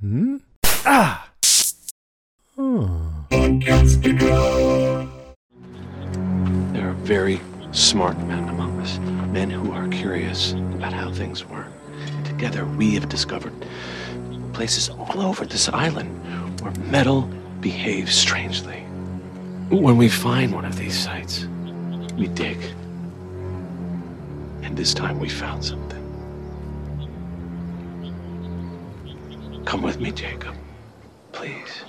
Hmm? Ah! Oh. There are very smart men among us, men who are curious about how things work. Together, we have discovered places all over this island where metal behaves strangely. When we find one of these sites, we dig. And this time we found something. Come with me, Jacob. Please.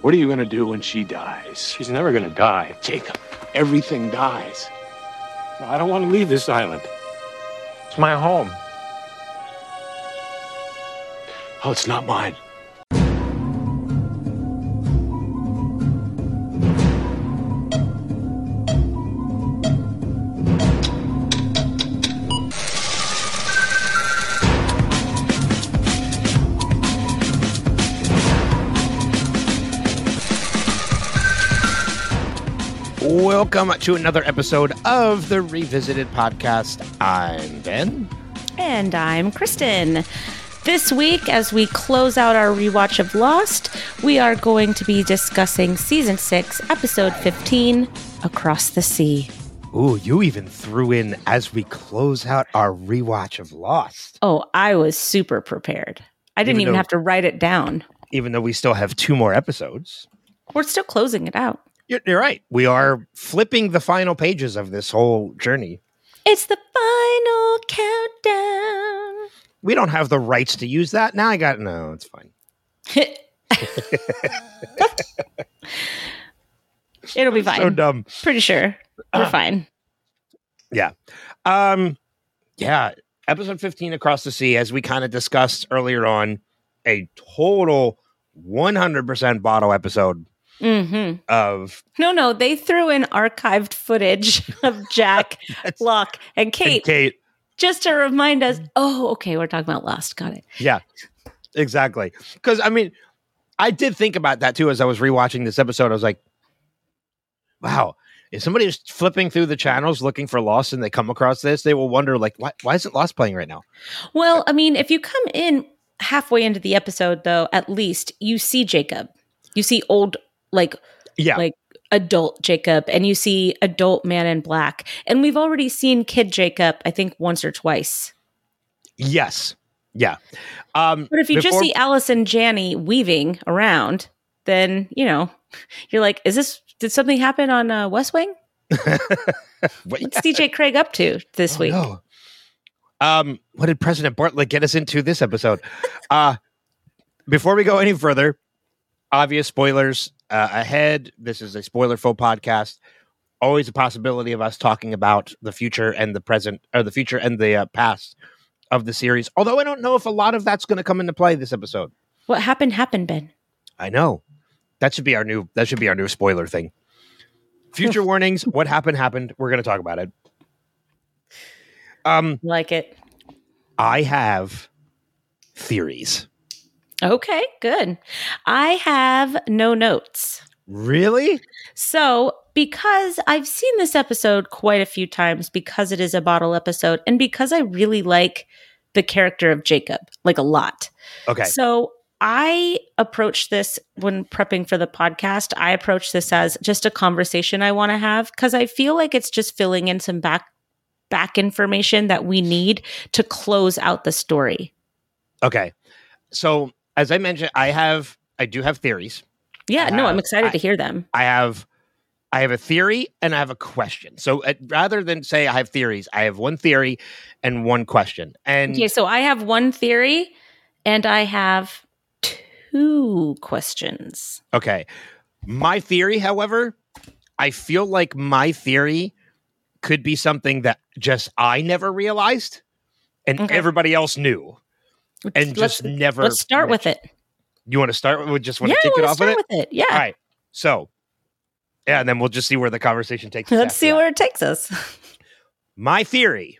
What are you going to do when she dies? She's never gonna die. Jacob, everything dies. I don't want to leave this island. It's my home. Oh, it's not mine. Welcome to another episode of the Revisited Podcast. I'm Ben. And I'm Kristin. This week, as we close out our rewatch of Lost, we are going to be discussing season 6, episode 15 Across the Sea. Ooh, you even threw in as we close out our rewatch of Lost, Oh, I was super prepared. I didn't Even even though- have to write it down. even though we still have two more episodes. We're still closing it out. You're, you're right. We are flipping the final pages of this whole journey. It's the final countdown. We don't have the rights to use that. Now I got no, it's fine. It'll be fine. So dumb. Pretty sure. We're Ah. fine. Yeah. Um yeah, episode 15 across the sea as we kind of discussed earlier on a total 100% bottle episode hmm of No, no, they threw in archived footage of Jack, Locke, and Kate and Kate. just to remind us. Oh, okay, we're talking about Lost. Got it. Yeah. Exactly. Cuz I mean, I did think about that too as I was rewatching this episode. I was like, wow, if somebody is flipping through the channels looking for Lost and they come across this, they will wonder like why, why isn't Lost playing right now? Well, I mean, if you come in halfway into the episode, though, at least you see Jacob. You see old, like, Yeah. like adult Jacob, and you see adult man in black. And we've already seen kid Jacob, I think, once or twice. yes. Yeah. Um But if you just see Allison Janney weaving around, then you know you're like, is this? Did something happen on uh, West Wing? What- What's CJ Cregg up to this Oh, week? no. Um, what did President Bartlet get us into this episode? uh, before we go any further, obvious spoilers uh, ahead. This is a spoiler full podcast. Always a possibility of us talking about the future and the present, or the future and the uh, past of the series. Although I don't know if a lot of that's going to come into play this episode. What happened? Happened, Ben. I know that should be our new that should be our new spoiler thing. Future warnings. What happened happened. We're going to talk about it. Um, Like it. I have theories. Okay, good. I have no notes. Really? So, because I've seen this episode quite a few times because it is a bottle episode and because I really like the character of Jacob, like a lot. Okay. So, I approach this when prepping for the podcast. I approach this as just a conversation I want to have because I feel like it's just filling in some back back information that we need to close out the story. Okay. So, as I mentioned, I have I do have theories. Yeah, no, I'm excited I- to hear them. I have I have a theory and I have a question. So, uh, rather than say I have theories, I have one theory and one question. And Okay, so I have one theory and I have two questions. Okay. My theory, however, I feel like my theory could be something that just I never realized and Okay. everybody else knew and Let's- just never. Let's start with it. You want to start with just want yeah, to kick it off with start it? with it. Yeah. All right. So, yeah, and then we'll just see where the conversation takes us. Let's see that. where it takes us. My theory,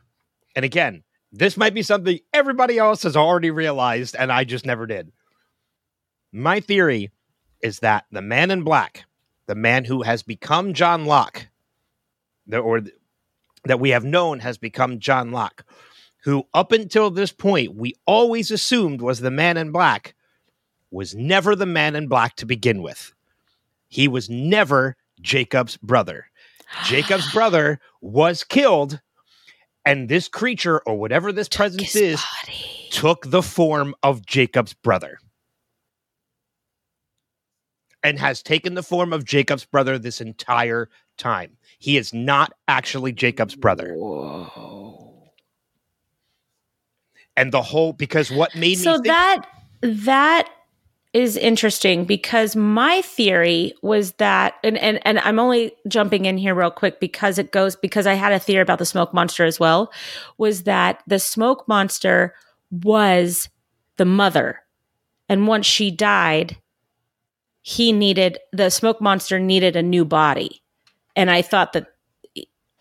and again, this might be something everybody else has already realized, and I just never did. My theory is that the man in black, the man who has become John Locke, the, or th- that we have known has become John Locke, who up until this point we always assumed was the man in black, was never the man in black to begin with. He was never Jacob's brother. Jacob's brother was killed, and this creature or whatever this presence is body. took the form of Jacob's brother and has taken the form of Jacob's brother this entire time. He is not actually Jacob's brother. And the whole because what made so me think, that that is interesting because my theory was that and, and and I'm only jumping in here real quick because it goes because I had a theory about the smoke monster as well was that the smoke monster was the mother. And once she died he needed the smoke monster needed a new body. And I thought that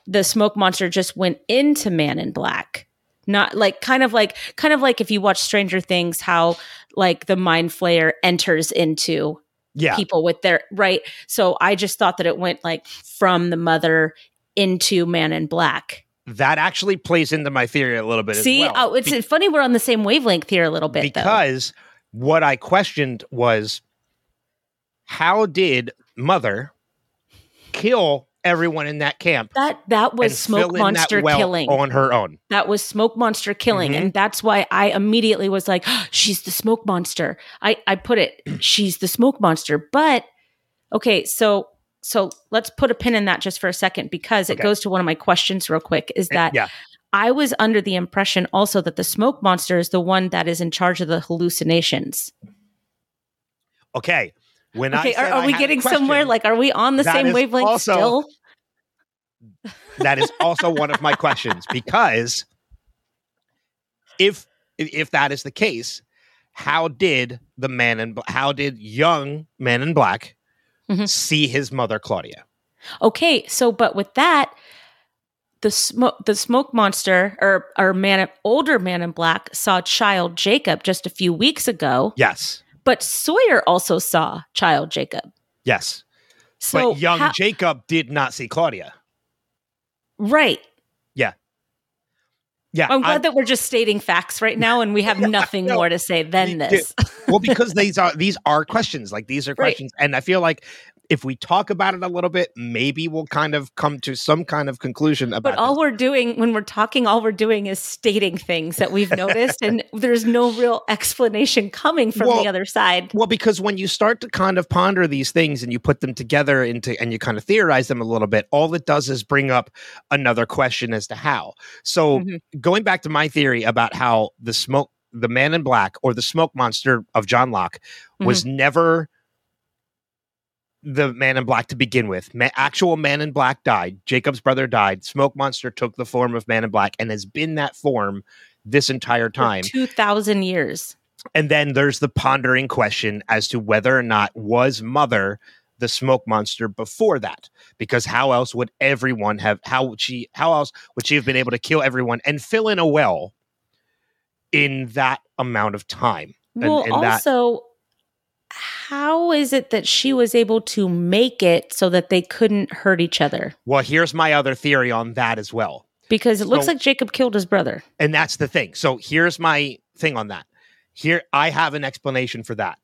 the smoke monster just went into man in black not like kind of like kind of like if you watch stranger things how like the mind flayer enters into yeah, people with their right so i just thought that it went like from the mother into man in black that actually plays into my theory a little bit see as well. oh, it's Be- funny we're on the same wavelength here a little bit though. because what I questioned was how did mother kill everyone in that camp that that was smoke fill in that monster killing on her own? that was smoke monster killing Mhm. and that's why i immediately was like she's the smoke monster i i put it she's the smoke monster but okay so so let's put a pin in that just for a second because it Okay. goes to one of my questions real quick is that yeah, i was under the impression also that the smoke monster is the one that is in charge of the hallucinations okay. When I okay are, are I we getting somewhere like are we on the same wavelength also- still that is also one of my questions because if if that is the case, how did the man in how did young man in black Mhm. see his mother Claudia? Okay, so but with that, the smoke the smoke monster or or man older man in black saw child Jacob just a few weeks ago, Yes, but Sawyer also saw child Jacob. yes. So but young how- Jacob did not see Claudia. right. Yeah, Yeah. I'm glad I'm- that we're just stating facts right now, and we have nothing No, more to say than this. well because these are these are questions like these are Right. questions and i feel like if we talk about it a little bit maybe we'll kind of come to some kind of conclusion about But all this. we're doing when we're talking, all we're doing is stating things that we've noticed, and there's no real explanation coming from Well, the other side. well because when you start to kind of ponder these things and you put them together into and you kind of theorize them a little bit all it does is bring up another question as to how so Mhm. going back to my theory about how the smoke the man in black or the smoke monster of john locke was Mm-hmm. never the man in black to begin with. Ma- actual man in black died. Jacob's brother died. Smoke monster took the form of man in black and has been that form this entire time. Two thousand years. And then there's the pondering question as to whether or not was mother the smoke monster before that because how else would everyone have how would she how else would she have been able to kill everyone and fill in a well in that amount of time And- Well, and that- also, how is it that she was able to make it so that they couldn't hurt each other? well here's my other theory on that as well Because it looks like Jacob killed his brother. And that's the thing. So here's my thing on that. Here I have an explanation for that.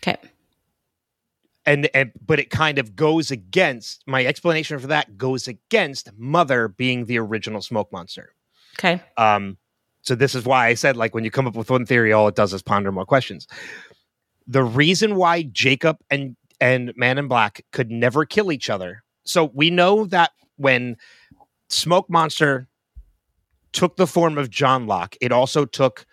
Okay. And, and but it kind of goes against my explanation for that goes against mother being the original smoke monster. Okay. Um so this is why I said like when you come up with one theory all it does is ponder more questions. The reason why Jacob and and Man in Black could never kill each other. So we know that when Smoke Monster took the form of John Locke, it also took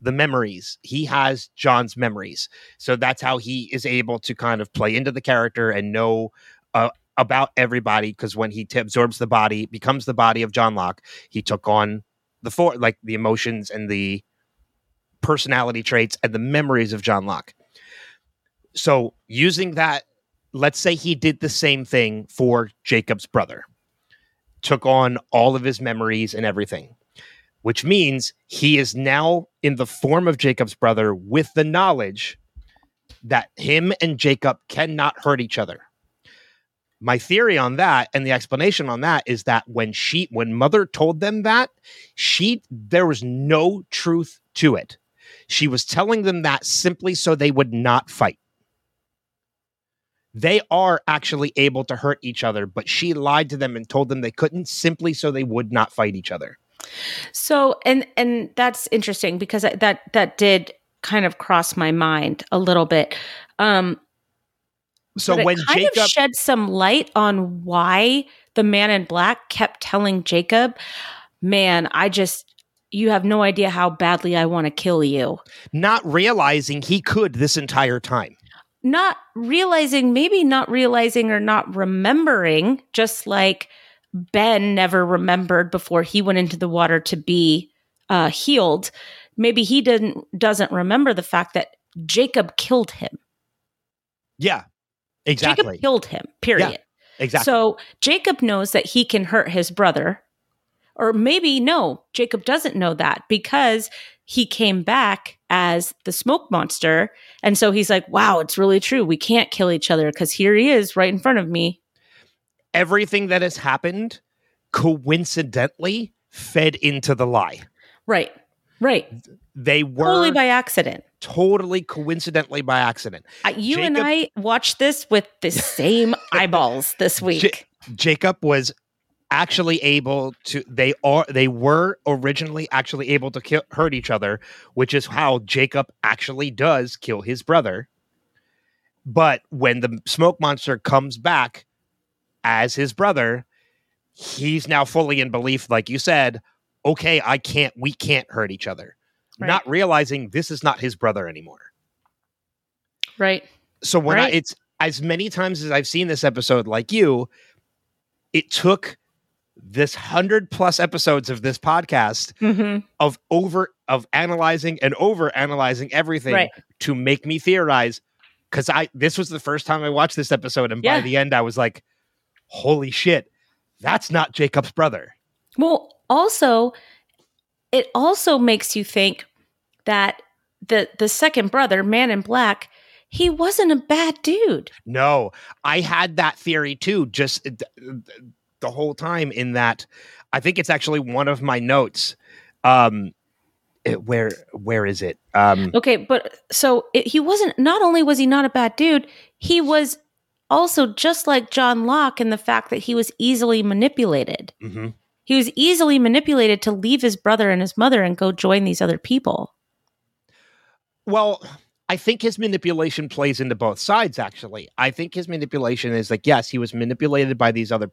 the memories. He has John's memories. So that's how he is able to kind of play into the character and know uh, about everybody because when he t- absorbs the body, becomes the body of John Locke, he took on the four like the emotions and the personality traits and the memories of John Locke. So using that, let's say he did the same thing for Jacob's brother, took on all of his memories and everything, which means he is now in the form of Jacob's brother with the knowledge that him and Jacob cannot hurt each other. My theory on that and the explanation on that is that when she when mother told them that, she there was no truth to it. She was telling them that simply so they would not fight. They are actually able to hurt each other, but she lied to them and told them they couldn't simply so they would not fight each other. So, and and that's interesting because that that did kind of cross my mind a little bit. Um, So when kind Jacob of shed some light on why the man in black kept telling Jacob, "Man, I just you have no idea how badly I want to kill you." not realizing he could this entire time. Not realizing, maybe not realizing or not remembering, just like Ben never remembered before he went into the water to be uh, healed. Maybe he didn't doesn't remember the fact that Jacob killed him. Yeah. Exactly. Jacob killed him. Period. exactly. So Jacob knows that he can hurt his brother. Or maybe no, Jacob doesn't know that because he came back as the smoke monster. And so he's like, wow, it's really true. We can't kill each other because here he is right in front of me. Everything that has happened coincidentally fed into the lie. Right. Right. They were Totally by accident. totally coincidentally by accident. Uh, you and I watched this with the same eyeballs this week. Jacob was actually able to they are they were originally actually able to kill, hurt each other which is how jacob actually does kill his brother but when the smoke monster comes back as his brother he's now fully in belief like you said okay i can't we can't hurt each other Right. not realizing this is not his brother anymore right. so when I, it's as many times as I've seen this episode, like you, it took this hundred plus episodes of this podcast hmm of over of analyzing and over analyzing everything Right. to make me theorize. Because I this was the first time I watched this episode, and Yeah. by the end, I was like, "Holy shit, that's not Jacob's brother." Well, also, it also makes you think that the the second brother, Man in Black, he wasn't a bad dude. No, I had that theory too, just uh, the whole time. In that, I think it's actually one of my notes. Um, it- where where is it? Um, Okay, but so it, he wasn't. Not only was he not a bad dude, he was also just like John Locke in the fact that he was easily manipulated. mhm. He was easily manipulated to leave his brother and his mother and go join these other people. Well, I think his manipulation plays into both sides. Actually, I think his manipulation is like, yes, he was manipulated by these other.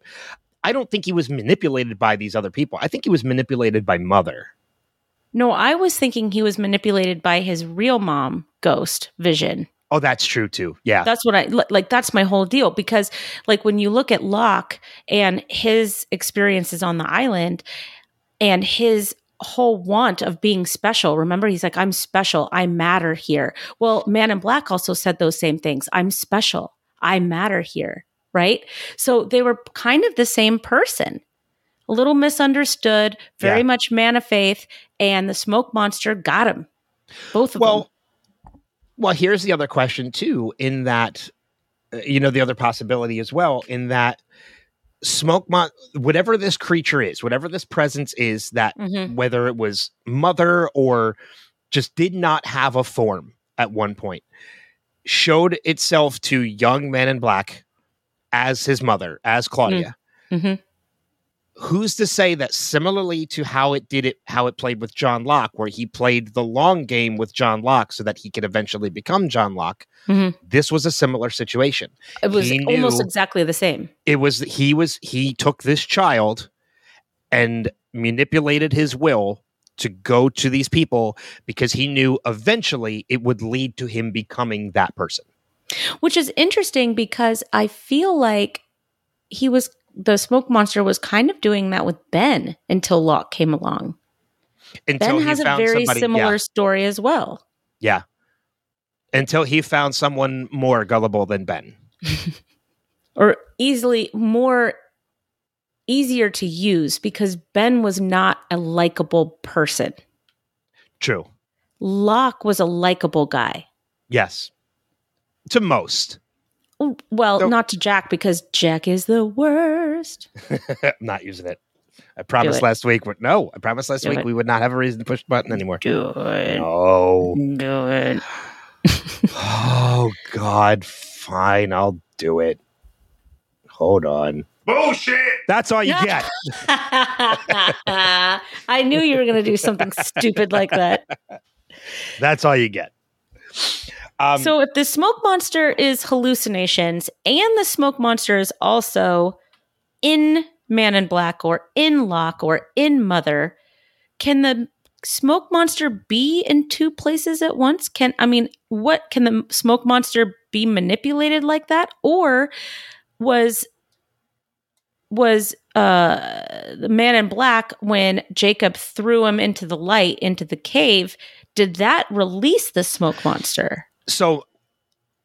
I don't think he was manipulated by these other people. I think he was manipulated by mother. No, I was thinking he was manipulated by his real mom, Ghost Vision. Oh, that's true too. Yeah, That's what I like. That's my whole deal because, like, when you look at Locke and his experiences on the island and his whole want of being special, remember, he's like, I'm special. I matter here. Well, Man in Black also said those same things I'm special. I matter here. Right. So they were kind of the same person. A little misunderstood, very Yeah. much man of faith, and the smoke monster got him. Both of them. well, well, here's the other question too. In that, uh, you know, the other possibility as well. In that, smoke mon- whatever this creature is, whatever this presence is, that Mhm. whether it was mother or just did not have a form at one point, showed itself to young man in black as his mother, as Claudia. Mhm. Who's to say that similarly to how it did it, how it played with John Locke, where he played the long game with John Locke so that he could eventually become John Locke, Mhm. this was a similar situation It was almost exactly the same. it was he was he took this child and manipulated his will to go to these people because he knew eventually it would lead to him becoming that person Which is interesting because I feel like he was the smoke monster was kind of doing that with Ben until Locke came along. until Ben he has a very somebody similar yeah, story as well. yeah until he found someone more gullible than ben Or easily more easier to use because Ben was not a likable person. true Locke was a likable guy. yes to most Well, So- not to Jack because Jack is the worst. I'm not using it. I promised it. last week. No, I promised last Do week it. we would not have a reason to push the button anymore. Do it. No. Do it. Oh God, fine, I'll do it. Hold on. Bullshit! That's all you get. I knew you were going to do something stupid like that. That's all you get. Um, so, if the smoke monster is hallucinations and the smoke monster is also in Man in Black or in Locke or in Mother, can the smoke monster be in two places at once? Can I mean, what can the smoke monster be manipulated like that, or was was uh the man in black when Jacob threw him into the light into the cave? Did that release the smoke monster? So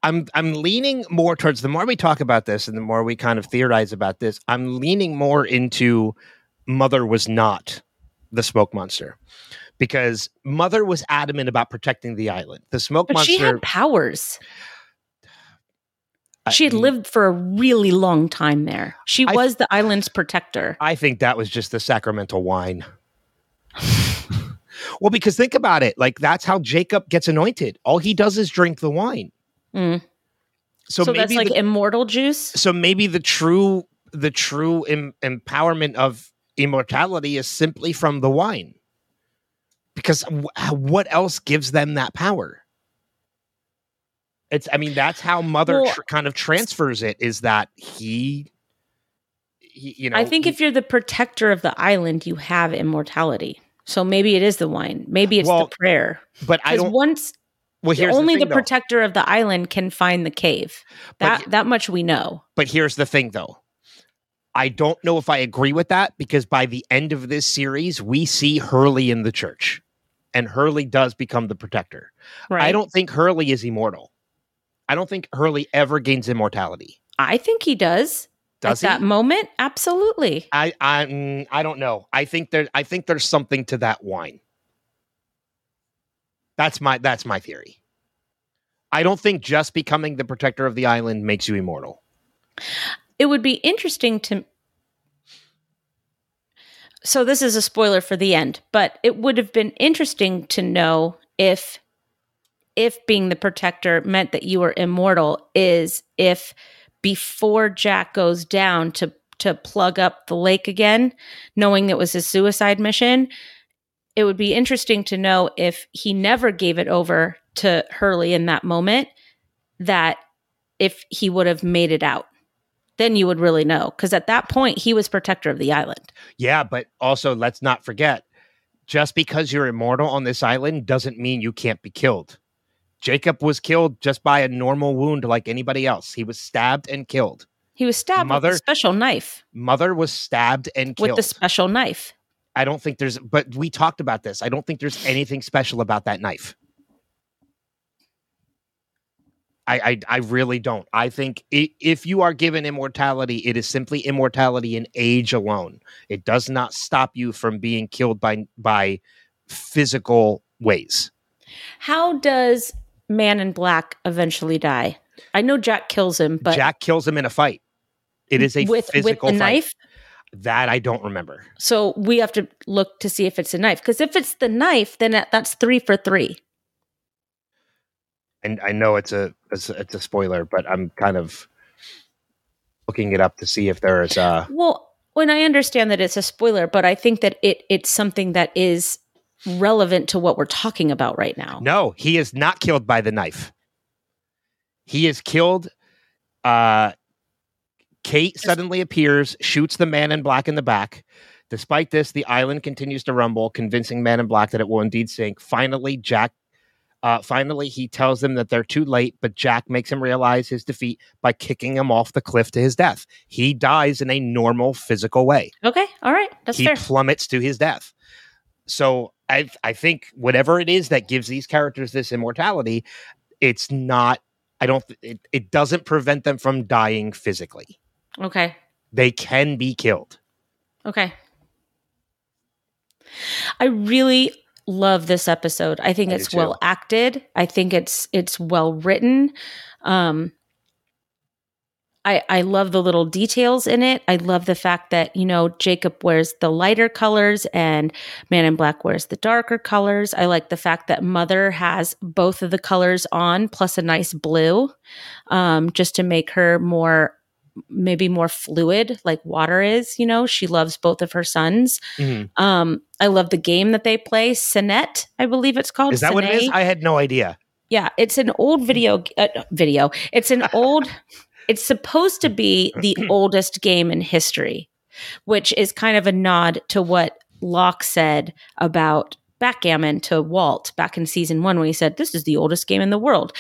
I'm I'm leaning more towards the more we talk about this and the more we kind of theorize about this, I'm leaning more into Mother was not the smoke monster. Because Mother was adamant about protecting the island. The smoke But monster she had powers. I- She had lived for a really long time there. She I- was the island's protector. I think that was just the sacramental wine. well, because think about it. Like that's how Jacob gets anointed. All he does is drink the wine. Mm. So, So, maybe that's like the, immortal juice. so maybe the true the true em- empowerment of immortality is simply from the wine. Because wh- what else gives them that power? It's I mean that's how mother Well, tr- kind of transfers it is that he, he you know I think he- if you're the protector of the island, you have immortality. So maybe it is the wine. Maybe it's Well, the prayer. but I don't once well here's only the, the, thing, though. protector of the island can find the cave. That y- that much we know. But here's the thing, though. I don't know if I agree with that because by the end of this series, we see Hurley in the church, and Hurley does become the protector. Right. I don't think Hurley is immortal. I don't think Hurley ever gains immortality. I think he does. Does At he? that moment, absolutely. I I mm, I don't know. I think there I think there's something to that wine. That's my that's my theory. I don't think just becoming the protector of the island makes you immortal. it would be interesting to so this is a spoiler for the end but it would have been interesting to know if if being the protector meant that you were immortal is if before jack goes down to to plug up the lake again knowing it was a suicide mission it would be interesting to know if he never gave it over to hurley in that moment that if he would have made it out then you would really know. Because at that point, he was protector of the island. Yeah, but also let's not forget just because you're immortal on this island doesn't mean you can't be killed. Jacob was killed just by a normal wound like anybody else. He was stabbed and killed. He was stabbed Mother- with a special knife. Mother was stabbed and killed. With the special knife. I don't think there's, but we talked about this. I don't think there's anything special about that knife. I, I, I really don't. I think i if you are given immortality, it is simply immortality in age alone. It does not stop you from being killed by by physical ways. How does Man in Black eventually die? I know Jack kills him, but Jack kills him in a fight. It is a with, with physical the fight. knife. That I don't remember. So we have to look to see if it's a knife. Because if it's the knife, then that's three for three. And I know it's a it's a, it's a spoiler, but I'm kind of looking it up to see if there is a Well, when I understand that it's a spoiler, but I think that it it's something that is relevant to what we're talking about right now. No, he is not killed by the knife. He is killed. Uh, Kate suddenly appears, shoots the man in black in the back. Despite this, the island continues to rumble, convincing Man in Black that it will indeed sink. Finally, Jack. Uh, finally, he tells them that they're too late, but Jack makes him realize his defeat by kicking him off the cliff to his death. He dies in a normal physical way Okay, all right, that's he fair. plummets to his death. So I I think whatever it is that gives these characters this immortality, it's not. I don't. It, it doesn't prevent them from dying physically. Okay, They can be killed. okay. I really love this episode. I think I it's well acted. I think it's it's well written. Um I, I love the little details in it. I love the fact that, you know, Jacob wears the lighter colors and Man in Black wears the darker colors. I like the fact that Mother has both of the colors on plus a nice blue um, just to make her more, maybe more fluid like water is. You know, she loves both of her sons. Mhm. Um, I love the game that they play, Senet, I believe it's called. Is that what it is? I had no idea. Yeah, it's an old video uh, video. It's an old it's supposed to be the oldest game in history, which is kind of a nod to what Locke said about backgammon to Walt back in season 1 when he said this is the oldest game in the world.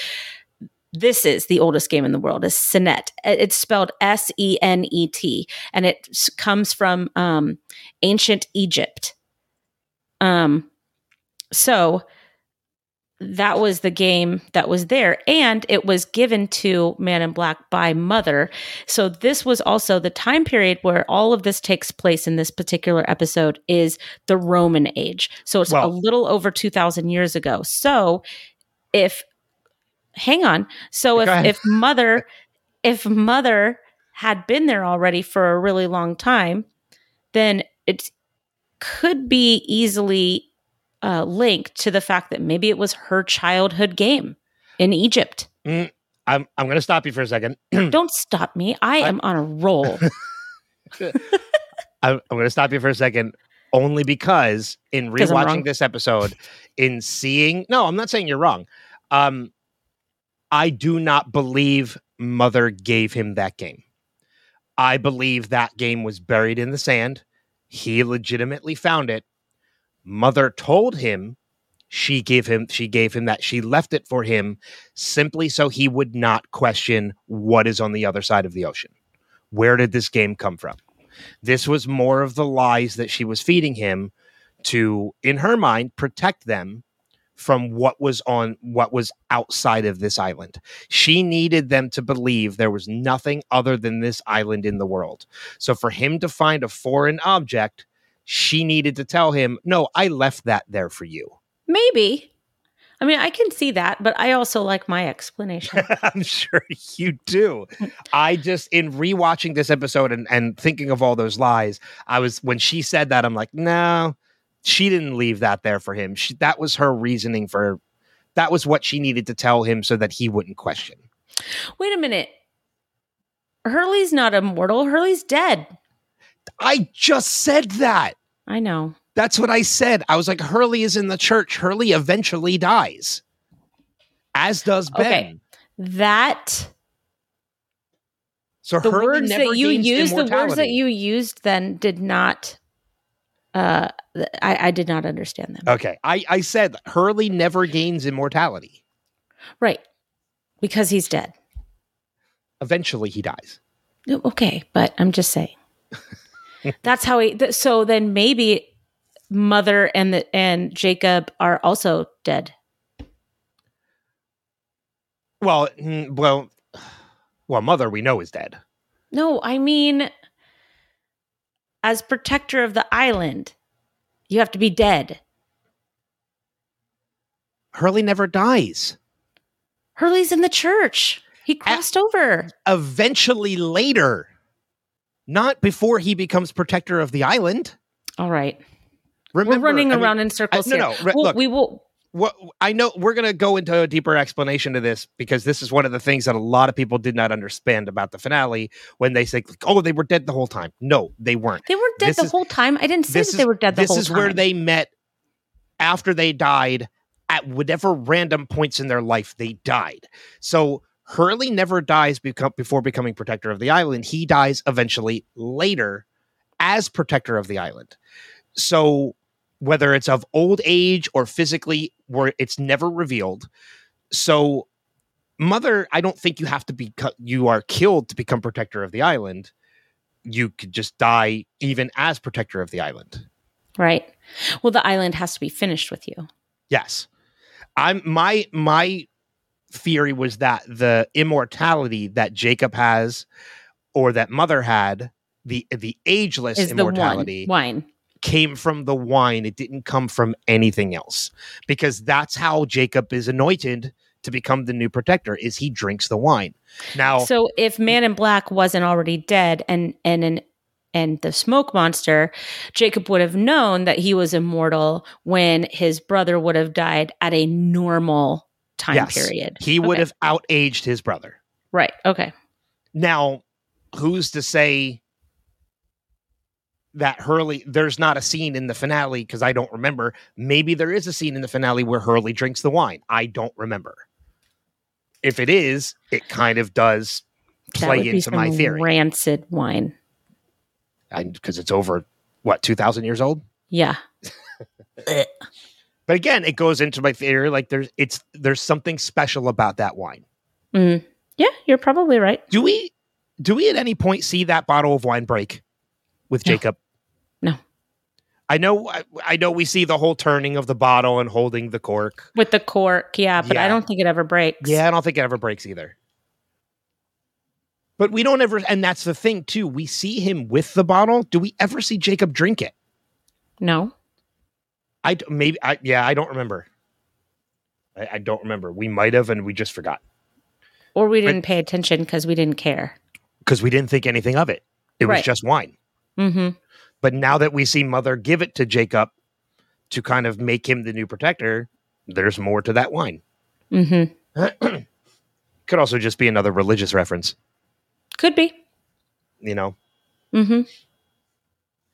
This is the oldest game in the world is Senet. It's spelled S E N E T and it comes from um ancient Egypt. Um so that was the game that was there. And it was given to man in black by mother. So this was also the time period where all of this takes place in this particular episode is the roman age. So it's a little over 2000 years ago. So if hang on. So if ahead. if mother if mother had been there already for a really long time then it could be easily uh, linked to the fact that maybe it was her childhood game in Egypt. I'm I'm going to stop you for a second. Don't stop me. I am on a roll. I'm, I'm going to stop you for a second only because in rewatching this episode, in seeing, no, I'm not saying you're wrong. Um, I do not believe Mother gave him that game. I believe that game was buried in the sand. He legitimately found it. Mother told him she gave him she gave him that she left it for him simply so he would not question what is on the other side of the ocean. Where did this game come from? This was more of the lies that she was feeding him to, in her mind, protect them from what was on what was outside of this island. She needed them to believe there was nothing other than this island in the world. So for him to find a foreign object, she needed to tell him, "No, I left that there for you." maybe. I mean, I can see that, but I also like my explanation. I'm sure you do. I just in rewatching this episode and, and thinking of all those lies, I was when she said that, I'm like, no, she didn't leave that there for him. She, that was her reasoning for that was what she needed to tell him so that he wouldn't question. Wait a minute. Hurley's not immortal. Hurley's dead. I just said that. I know. That's what I said. I was like, Hurley is in the church. Hurley eventually dies. As does Ben. Okay. That So the Hurley words never that you used, the words that you used then did not uh I, I did not understand them. Okay. I, I said Hurley never gains immortality. Right. Because he's dead. Eventually he dies. Okay, but I'm just saying. That's how he. Th- so then maybe mother and the and Jacob are also dead. Well, mm, well, well, mother we know is dead. No, I mean, as protector of the island, you have to be dead. Hurley never dies. Hurley's in the church. He crossed over. Eventually, later, not before he becomes protector of the island. All right, Remember, we're running I mean, around in circles no, here. no, re- We'll- look. we will. what I know we're going to go into a deeper explanation to this because this is one of the things that a lot of people did not understand about the finale when they say, "Oh, they were dead the whole time." No, they weren't. They weren't dead This the is- whole time. I didn't say that is they were dead the whole time. this is where they met after they died at whatever random points in their life they died. So Hurley never dies become, before becoming protector of the island. He dies eventually later as protector of the island. So whether it's of old age or physically, where it's never revealed. So mother, I don't think you have to be you are killed to become protector of the island. You could just die even as protector of the island. right. Well, the island has to be finished with you. Yes. I'm my my theory was that the immortality that Jacob has or that mother had, the the ageless Is the immortality wine? Wine. came from the wine. It didn't come from anything else. Because that's how Jacob is anointed to become the new protector is he drinks the wine. Now, So if Man in Black wasn't already dead and and an and the smoke monster, Jacob would have known that he was immortal when his brother would have died at a normal time Yes. period. he would Okay. have outaged his brother. Right. Okay. Now, who's to say that Hurley? There's not a scene in the finale because I don't remember. Maybe there is a scene in the finale where Hurley drinks the wine. I don't remember. If it is, it kind of does play into my theory Rancid wine. because it's over what two thousand years old. Yeah. But again, it goes into my theory. Like there's it's there's something special about that wine. Mm. Yeah, you're probably right. Do we do we at any point see that bottle of wine break with No. Jacob? No. I know I, I know we see the whole turning of the bottle and holding the cork. With the cork, yeah, but Yeah. I don't think it ever breaks. Yeah, I don't think it ever breaks either. But we don't ever and that's the thing too. We see him with the bottle. Do we ever see Jacob drink it? No. I maybe I yeah, I don't remember. I, I don't remember. We might have and we just forgot Or we didn't pay attention because we didn't care. because we didn't think anything of it. It was just wine. Mm-hmm. But now that we see Mother give it to Jacob to kind of make him the new protector, there's more to that wine. Mm-hmm. Could also just be another religious reference, Could be. you know? Mm-hmm.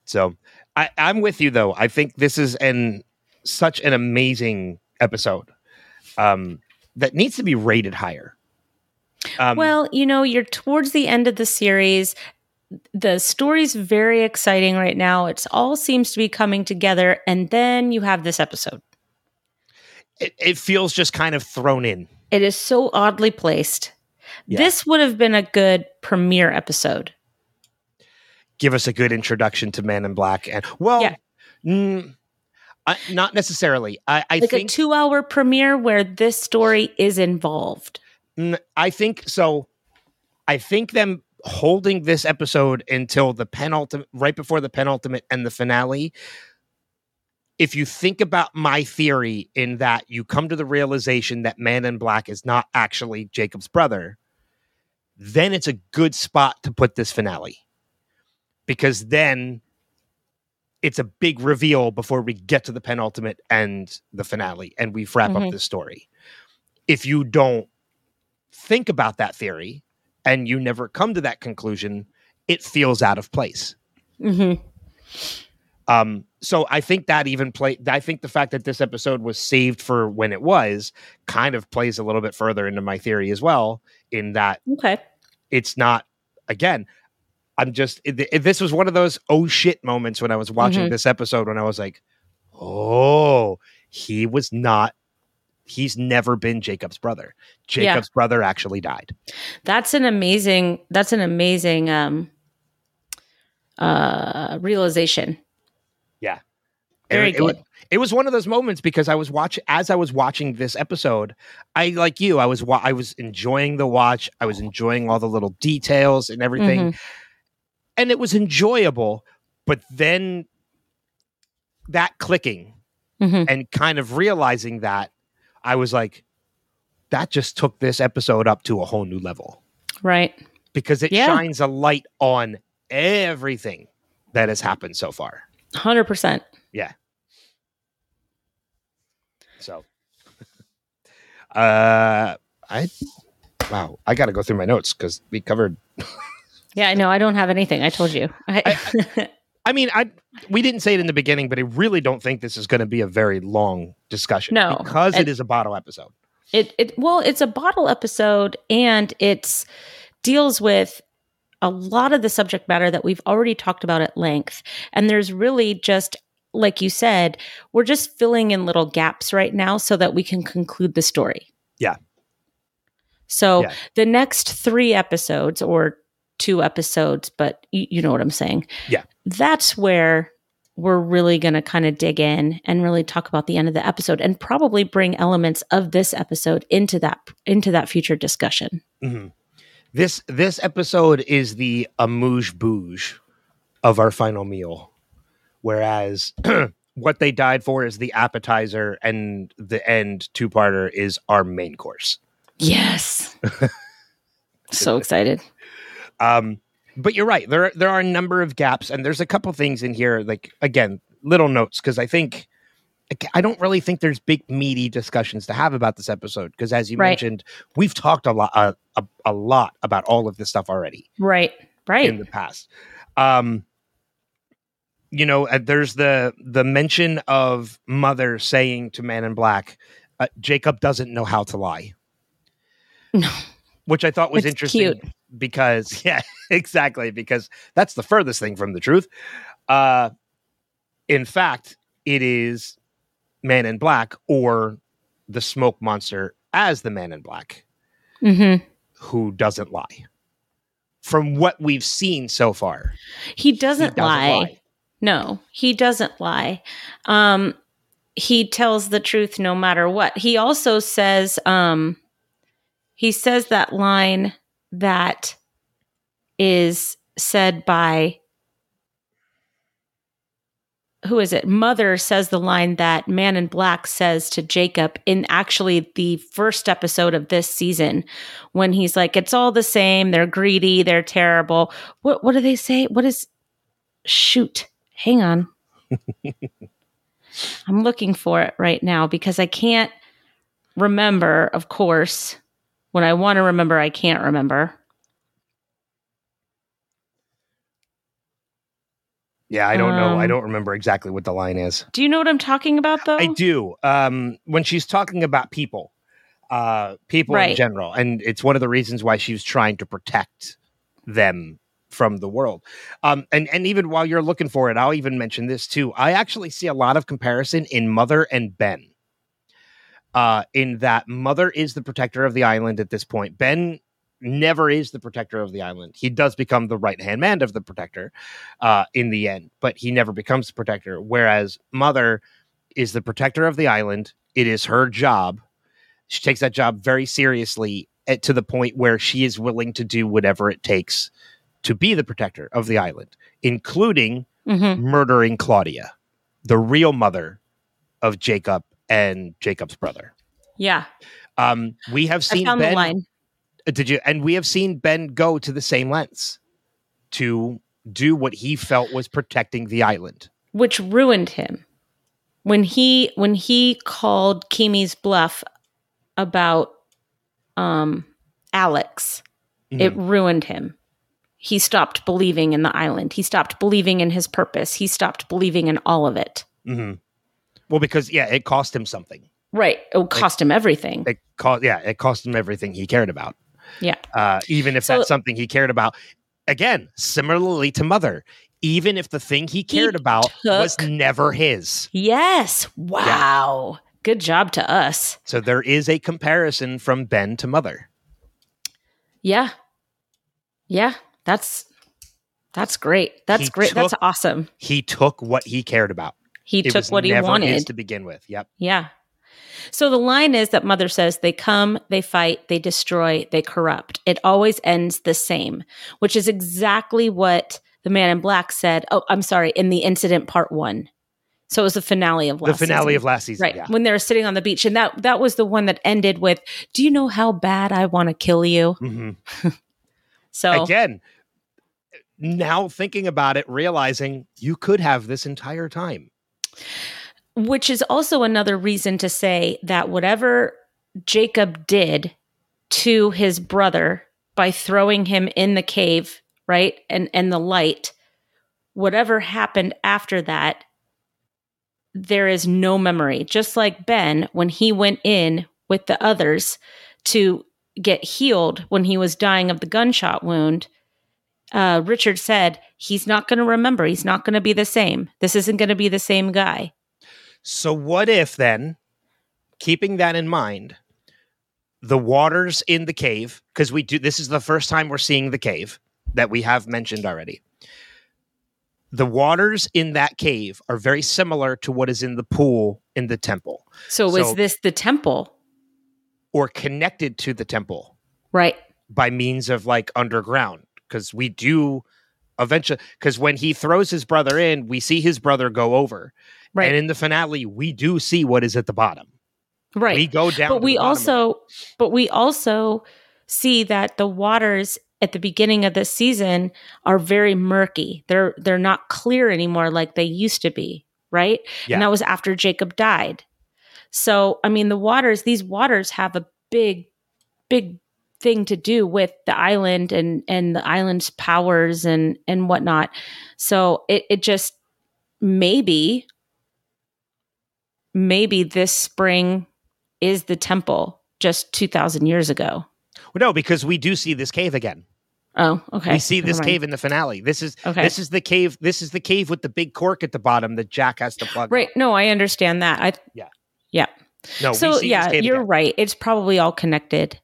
So I, I'm with you though. I think this is an such an amazing episode um, that needs to be rated higher. Um, well, you know, you're towards the end of the series. The story's very exciting right now. It's all seems to be coming together, and then you have this episode. it, it feels just kind of thrown in. It is so oddly placed. Yeah. This would have been a good premiere episode. Give us a good introduction to Man in Black, and well, Yeah. mm, I, not necessarily. I, I like think a two hour premiere where this story is involved. Mm, I think so. I think them holding this episode until the penultimate, right before the penultimate and the finale. If you think about my theory, in that you come to the realization that Man in Black is not actually Jacob's brother, then it's a good spot to put this finale. Because then it's a big reveal before we get to the penultimate and the finale, and we wrap up Mhm. the story. If you don't think about that theory and you never come to that conclusion, it feels out of place. Mm-hmm. Um, so I think that even play. I think the fact that this episode was saved for when it was kind of plays a little bit further into my theory as well. In that Okay. it's not again. I'm just. It, it- this was one of those oh shit moments when I was watching Mhm. this episode when I was like, oh, he was not. He's never been Jacob's brother. Yeah. Jacob's brother actually died. That's an amazing that's an amazing um uh realization. Yeah, Very it, it good. it was one of those moments because I was watching as I was watching this episode. I like you. I was wa- I was enjoying the watch. I was enjoying all the little details and everything, Mhm. And it was enjoyable. But then that clicking Mhm. and kind of realizing that, I was like, that just took this episode up to a whole new level Right. because it Yeah. shines a light on everything that has happened so far. 100%. Yeah. So, uh, I wow, I got to go through my notes because we covered. Yeah, I know. I don't have anything. I told you. I, I mean, I we didn't say it in the beginning, but I really don't think this is going to be a very long discussion. No, because and- it is a bottle episode. it it well, it's a bottle episode and it's deals with a lot of the subject matter that we've already talked about at length. And there's really just like you said, we're just filling in little gaps right now so that we can conclude the story. Yeah. So Yeah. the next 3 episodes or two episodes, but you, you know what I'm saying. Yeah. That's where we're really going to kind of dig in and really talk about the end of the episode and probably bring elements of this episode into that into that future discussion. Mhm. This this episode is the amuse bouche of our final meal, whereas what they died for is the appetizer, and the end two parter is our main course. Yes. so excited. Um, but you're right. There there are a number of gaps, and there's a couple things in here. Like again, little notes because I think I don't really think there's big meaty discussions to have about this episode because, as you Right. mentioned, we've talked a lot a, a, a lot about all of this stuff already Right. Right. in the past. Um, you know, uh, there's the the mention of mother saying to Man in Black, uh, "Jacob doesn't know how to lie," No. which I thought was It's interesting cute. Because, yeah, exactly, because that's the furthest thing from the truth. Uh, in fact, it is Man in Black or the Smoke Monster as the Man in Black Mm-hmm. who doesn't lie. From what we've seen so far, He he doesn't, lie. No, he doesn't lie. Um, he tells the truth no matter what. He also says, um, he says that line that is said by who is it? Mother says the line that Man in Black says to Jacob in actually the first episode of this season when he's like, It's all the same. They're greedy. They're terrible. What what do they say? What is shoot? Hang on. I'm looking for it right now because I can't remember, of course. When I want to remember, I can't remember. Yeah, I don't know. I Um, don't remember exactly what the line is. Do you know what I'm talking about though? I do. Um, when she's talking about people, uh, people in general, and it's one of the reasons why she was trying to protect them from the world. Um, and and even while you're looking for it, I'll even mention this too. I actually see a lot of comparison in Mother and Ben. Uh, in that Mother is the protector of the island at this point. Ben never is the protector of the island. He does become the right hand man of the protector uh, in the end, but he never becomes the protector. Whereas Mother is the protector of the island. It is her job. She takes that job very seriously at, to the point where she is willing to do whatever it takes to be the protector of the island, including Mhm. murdering Claudia, the real mother of Jacob and Jacob's brother. Yeah, Um, we have seen Ben. the line. Uh, Did you? And we have seen Ben go to the same lengths to do what he felt was protecting the island. which ruined him when he when he called Keamy's bluff about um Alex it ruined him he stopped believing in the island he stopped believing in his purpose he stopped believing in all of it hmm Well, because yeah, it cost him something. right it cost him everything It cost yeah, it cost him everything he cared about. yeah Uh, even if So- that's something he cared about. Again, similarly to Mother, even if the thing he cared about was never his. yes wow good job to us So there is a comparison from Ben to Mother. yeah yeah that's that's great that's He great that's awesome He took what he cared about. He It took what he wanted to begin with. Yep. Yeah. So the line is that mother says they come, they fight, they destroy, they corrupt. It always ends the same, which is exactly what the man in black said. Oh, I'm sorry, in the incident part one. So it was the finale of The finale season. of last season. right Yeah. when they were sitting on the beach, and that that was the one that ended with, "Do you know how bad I want to kill you?" hmm So Again, now thinking about it, realizing you could have this entire time. Which is also another reason to say that whatever Jacob did to his brother by throwing him in the cave, right? And and the light, whatever happened after that, there is no memory. Just like Ben when he went in with the others to get healed when he was dying of the gunshot wound, uh, Richard said he's not going to remember. He's not going to be the same. This isn't going to be the same guy. So, what if then, keeping that in mind, the waters in the cave, because we do this is the first time we're seeing the cave that we have mentioned already. The waters in that cave are very similar to what is in the pool in the temple, So was So- this the temple? or connected to the temple Right. by means of like underground. Because we do eventually, because when he throws his brother in, we see his brother go over. Right. And in the finale, we do see what is at the bottom. right. We go down. but we the bottom of it. also but we also see that the waters at the beginning of the season are very murky they're they're not clear anymore like they used to be right Yeah. and that was after jacob died so i mean the waters these waters have a big big thing to do with the island and and the island's powers and and whatnot so it, it just maybe maybe this spring is the temple just 2000 years ago no, because we do see this cave again. oh okay we see this cave in the finale. This is Okay. this is the cave. This is the cave with the big cork at the bottom that Jack has to plug. right no i understand that i Yeah. yeah No, we so yeah you're again. right it's probably all connected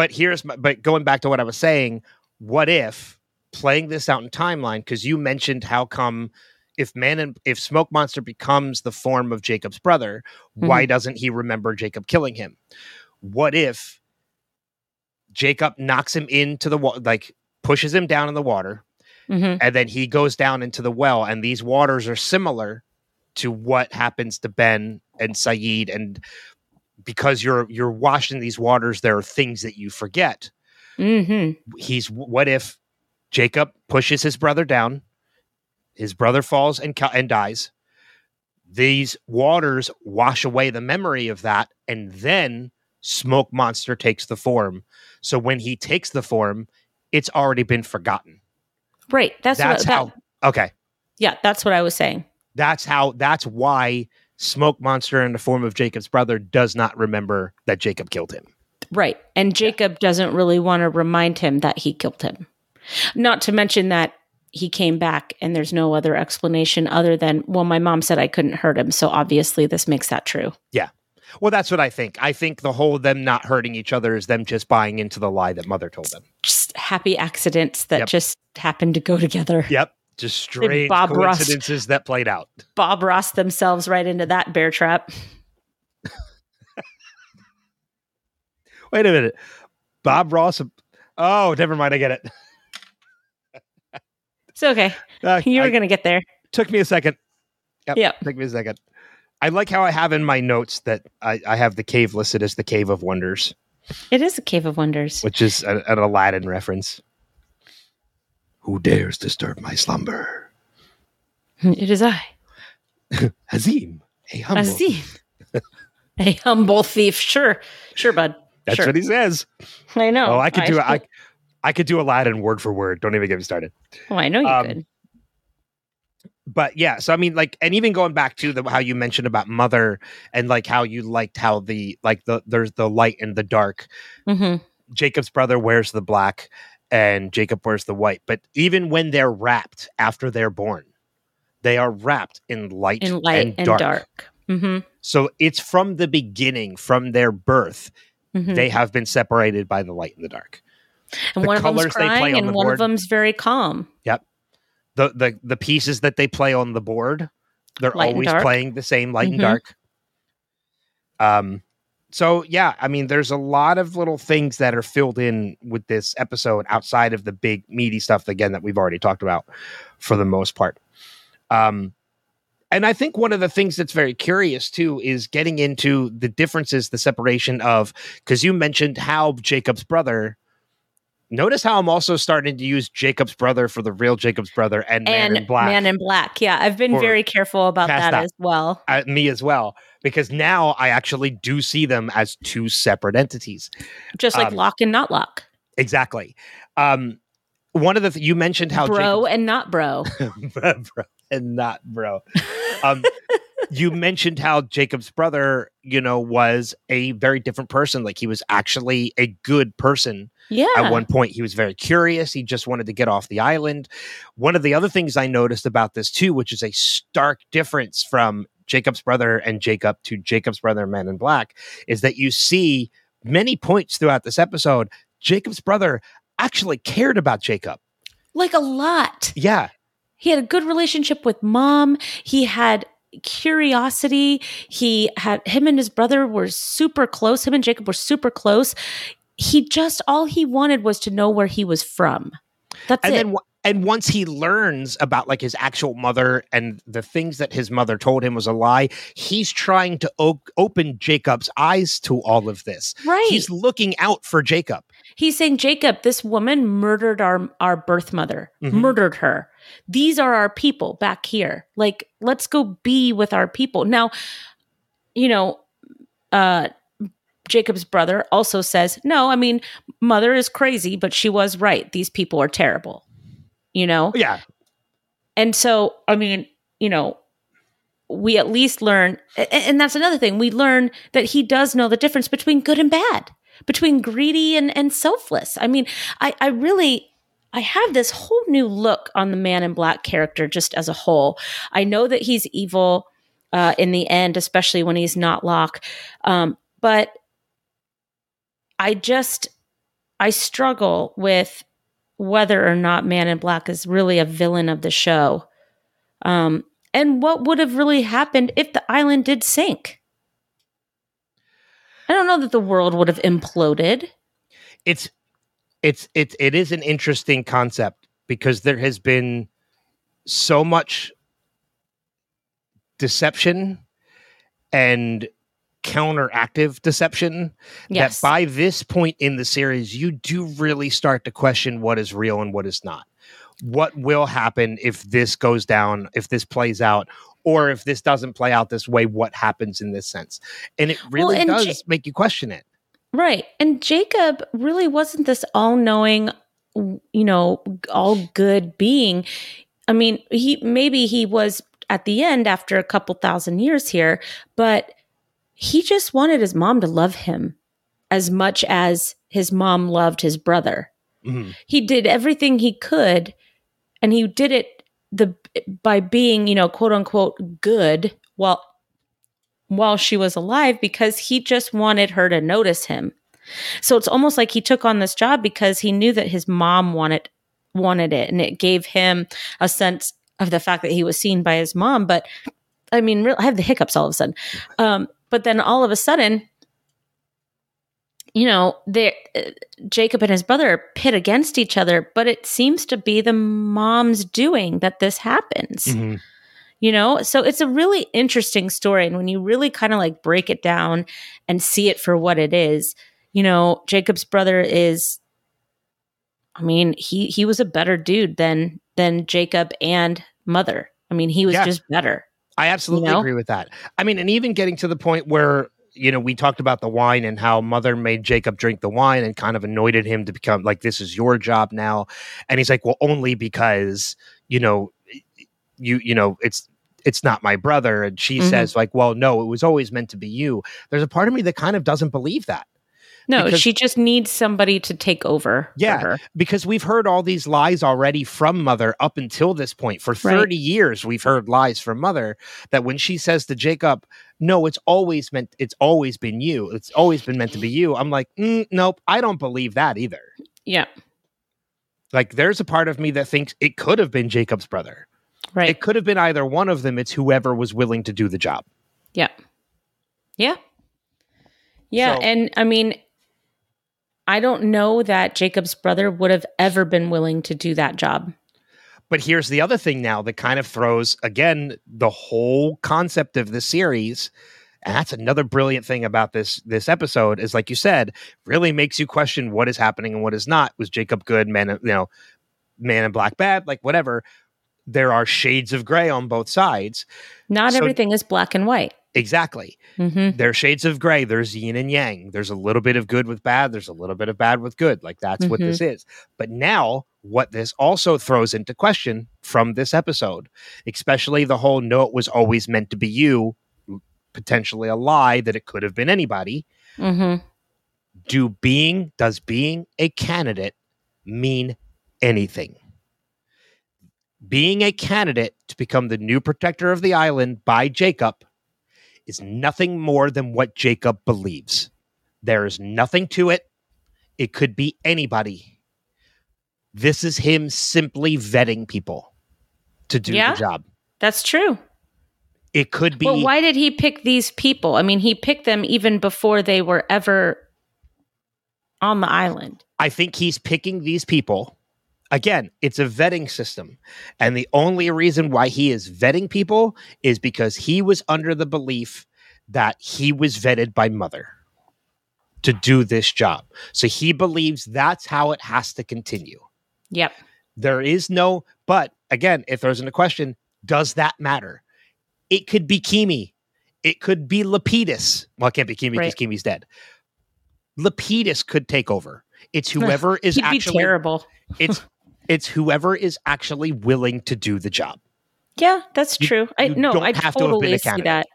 But here's my, but going back to what I was saying, what if playing this out in timeline? Because you mentioned how come if man and if Smoke Monster becomes the form of Jacob's brother, why doesn't he remember Jacob killing him? What if Jacob knocks him into the water, like pushes him down in the water, hmm and then he goes down into the well, and these waters are similar to what happens to Ben and Sayid, and because you're you're washing these waters, there are things that you forget. hmm He's what if Jacob pushes his brother down, his brother falls and and dies. These waters wash away the memory of that, and then Smoke Monster takes the form. So when he takes the form, it's already been forgotten. right that's, That's what, how. that, Okay, yeah that's what i was saying that's how. That's why Smoke Monster in the form of Jacob's brother does not remember that Jacob killed him. Right. And Jacob doesn't really want to remind him that he killed him. Not to mention that he came back and there's no other explanation other than, well, my mom said I couldn't hurt him. So obviously this makes that true. Yeah. Well, that's what I think. I think the whole them not hurting each other is them just buying into the lie that mother told them. Just happy accidents that Yep. just happened to go together. Yep. Just strange Bob Ross. coincidences that played out. Bob Ross themselves right into that bear trap. Wait a minute. Bob Ross. Oh, never mind. I get it. It's okay. Uh, You were going to get there. took me a second. Yep. Yep. Took me a second. I like how I have in my notes that I, I have the cave listed as the Cave of Wonders, It is a cave of wonders. which is a- an Aladdin reference. Who dares disturb my slumber? It is I, Hazim, a humble. Azim. a humble thief. Sure. Sure, bud. That's sure. what he says. I know. Oh, I could do I, I could do Aladdin word for word. Don't even get me started. Oh, I know you um, could. But yeah, so I mean, like, and even going back to the how you mentioned about mother and like how you liked how the like the there's the light and the dark. hmm Jacob's brother wears the black, and Jacob wears the white. But even when they're wrapped after they're born, they are wrapped in light, In light and and dark. dark. hmm So it's from the beginning, from their birth, hmm they have been separated by the light and the dark. and the one of them's colors they play crying on and the one board. of them's very calm. Yep. The the the pieces that they play on the board they're Light always playing the same light and Mhm. dark um so yeah i mean there's a lot of little things that are filled in with this episode outside of the big meaty stuff again that we've already talked about for the most part um and i think one of the things that's very curious too is getting into the differences the separation of because you mentioned how jacob's brother notice how i'm also starting to use jacob's brother for the real jacob's brother and man in black Man in Black. Yeah, I've been very careful about that, that. as well. uh, me as well because now I actually do see them as two separate entities. Just like Um, Locke and Not Locke. Exactly. Um, one of the th- you mentioned how Bro and not bro. Bro and not bro. Um, you mentioned how Jacob's brother, you know, was a very different person. Like he was actually a good person Yeah. at one point he was very curious he just wanted to get off the island one of the other things i noticed about this too which is a stark difference from jacob's brother and jacob to jacob's brother Men in black is that you see many points throughout this episode jacob's brother actually cared about jacob like a lot. yeah He had a good relationship with mom. He had curiosity. He had him and his brother were super close. Him and Jacob were super close. He just all he wanted was to know where he was from. That's and it. then and once he learns about like his actual mother and the things that his mother told him was a lie he's trying to o- open jacob's eyes to all of this Right. he's looking out for jacob He's saying, Jacob, this woman murdered our our birth mother, Mhm. murdered her. These are our people back here. Like, let's go be with our people. Now, you know, uh Jacob's brother also says, No, I mean, mother is crazy, but she was right. These people are terrible. You know? yeah And so, I mean, you know, we at least learn, and that's another thing. We learn that he does know the difference between good and bad, between greedy and, and selfless. I mean, I, I really, I have this whole new look on the man in black character just as a whole. I know that he's evil uh, in the end, especially when he's not Locke. Um, but I just, I struggle with whether or not Man in Black is really a villain of the show. Um, and what would have really happened if the island did sink? I don't know that the world would have imploded. it's it's it's it is an interesting concept because there has been so much deception and counteractive deception Yes. that by this point in the series you do really start to question what is real and what is not what will happen if this goes down if this plays out or if this doesn't play out this way what happens in this sense and it really and does make you question it Right. And Jacob really wasn't this all knowing, you know, all good being. I mean, he maybe he was at the end after a couple thousand years here, but he just wanted his mom to love him as much as his mom loved his brother. Mhm. He did everything he could and he did it the by being, you know, quote unquote good while while she was alive because he just wanted her to notice him. So it's almost like he took on this job because he knew that his mom wanted wanted it and it gave him a sense of the fact that he was seen by his mom but I mean real, I have the hiccups all of a sudden. Um but then all of a sudden you know, they uh, Jacob and his brother are pit against each other, but it seems to be the mom's doing that this happens Mhm. you know so it's a really interesting story and when you really kind of like break it down and see it for what it is you know jacob's brother is i mean he he was a better dude than than jacob and mother i mean he was Yeah. just better I absolutely know? agree with that. I mean, and even getting to the point where you know we talked about the wine and how mother made Jacob drink the wine and kind of anointed him to become like this is your job now, and he's like, well, only because you know you you know it's it's not my brother, and she Mhm. says like, well, no, it was always meant to be you. There's a part of me that kind of doesn't believe that. No Because- she just needs somebody to take over Yeah. because we've heard all these lies already from mother up until this point for 30 years we've heard lies from mother that when she says to jacob no it's always meant it's always been you it's always been meant to be you i'm like mm, nope i don't believe that either yeah like there's a part of me that thinks it could have been jacob's brother right it could have been either one of them it's whoever was willing to do the job Yeah. Yeah. Yeah. So- and I mean, I don't know that Jacob's brother would have ever been willing to do that job. But here's the other thing now that kind of throws again the whole concept of the series. And that's another brilliant thing about this this episode is like you said, really makes you question what is happening and what is not. Was Jacob good, man, you know, man in black bad, like whatever. There are shades of gray on both sides. Not So- everything is black and white. Exactly. hmm There are shades of gray. There's yin and yang. There's a little bit of good with bad. There's a little bit of bad with good. Like that's what this is. But now, what this also throws into question from this episode, especially the whole no, it was always meant to be you, potentially a lie that it could have been anybody. hmm Do being, does being a candidate mean anything? Being a candidate to become the new protector of the island by Jacob is nothing more than what Jacob believes. There is nothing to it. It could be anybody. This is him simply vetting people to do Yeah. the job. That's true. It could be But why did he pick these people? I mean, he picked them even before they were ever on the island. I think he's picking these people Again, it's a vetting system. And the only reason why he is vetting people is because he was under the belief that he was vetted by mother to do this job. So he believes that's how it has to continue. Yep. There is no, but again, if there's a question, does that matter? It could be Keamy. It could be Lapidus. Well, it can't be Keamy because Right. Keamy's dead. Lapidus could take over. It's whoever is He'd actually terrible. it's it's whoever is actually willing to do the job. Yeah, that's You- true. I no, I have to have been totally a see that.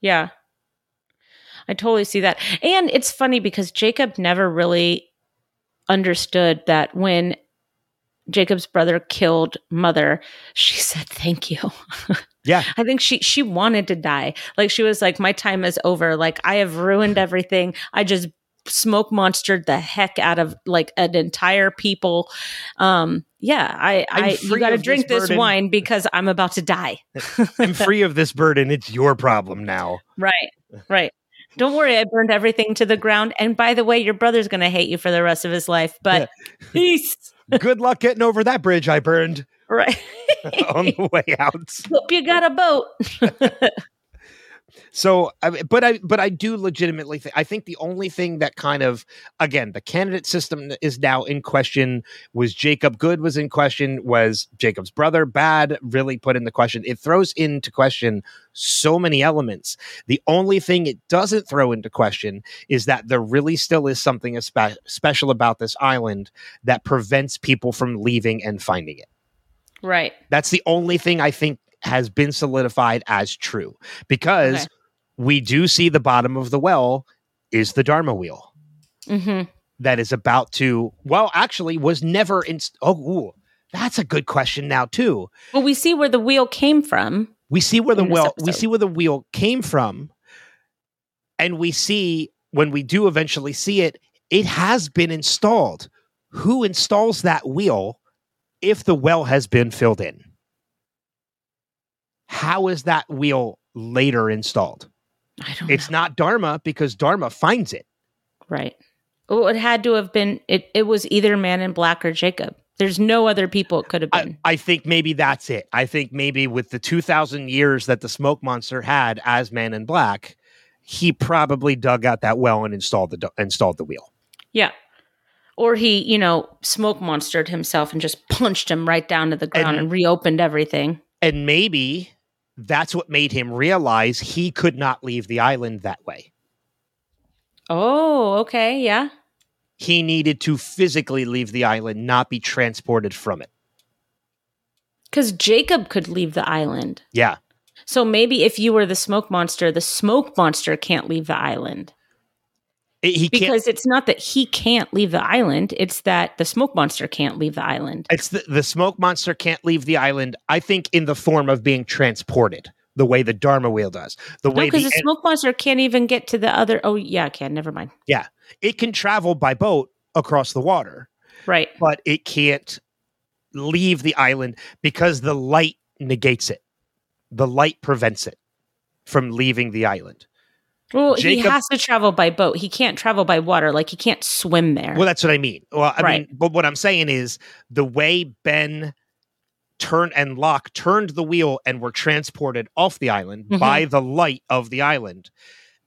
Yeah. I totally see that. And it's funny because Jacob never really understood that when Jacob's brother killed mother, she said thank you. Yeah. I think she she wanted to die. Like she was like my time is over. Like I have ruined everything. I just smoke monstered the heck out of like an entire people. Um yeah, I I'm you got to of this drink this wine because I'm about to die. I'm free of this burden. It's your problem now. Right. Right. Don't worry, I burned everything to the ground. And by the way, your brother's going to hate you for the rest of his life. But peace. Good luck getting over that bridge I burned Right. on the way out. Hope you got a boat. So, but I, but I do legitimately think I think the only thing that kind of, again, the candidate system is now in question. Was Jacob good? Was in question? Was Jacob's brother bad? Really put in the question. It throws into question so many elements. The only thing it doesn't throw into question is that there really still is something espe- special about this island that prevents people from leaving and finding it. right. That's the only thing I think has been solidified as true because Okay. we do see the bottom of the well is the Dharma wheel hmm that is about to, well, actually was never in. Oh, ooh, that's a good question now, too. Well, we see where the wheel came from. We see where the well, we see where the wheel came from, and we see when we do eventually see it, it has been installed. Who installs that wheel if the well has been filled in? How is that wheel later installed? I don't It's know. not Dharma because Dharma finds it. Right. Oh, it had to have been, it, it was either Man in Black or Jacob. There's no other people it could have I, been. I think maybe that's it. I think maybe with the 2,000 years that the smoke monster had as Man in Black, he probably dug out that well and installed the installed the wheel. yeah. Or he, you know, smoke monstered himself and just punched him right down to the ground And- and reopened everything. And maybe that's what made him realize he could not leave the island that way. Oh, okay. Yeah. He needed to physically leave the island, not be transported from it. Because Jacob could leave the island. Yeah. So maybe if you were the smoke monster, the smoke monster can't leave the island. It- he can't Because it's not that he can't leave the island, it's that the smoke monster can't leave the island. It's the, the smoke monster can't leave the island, I think, in the form of being transported, the way the Dharma wheel does. The No, way because the, the smoke monster can't even get to the other. Oh, yeah, it can. Never mind. Yeah, it can travel by boat across the water, Right. but it can't leave the island because the light negates it. The light prevents it from leaving the island. Well, he has to travel by boat. He can't travel by water. Like he can't swim there. Well, that's what I mean. Well, I Right. mean, but what I'm saying is the way Ben turned and Locke turned the wheel and were transported off the island Mhm. by the light of the island,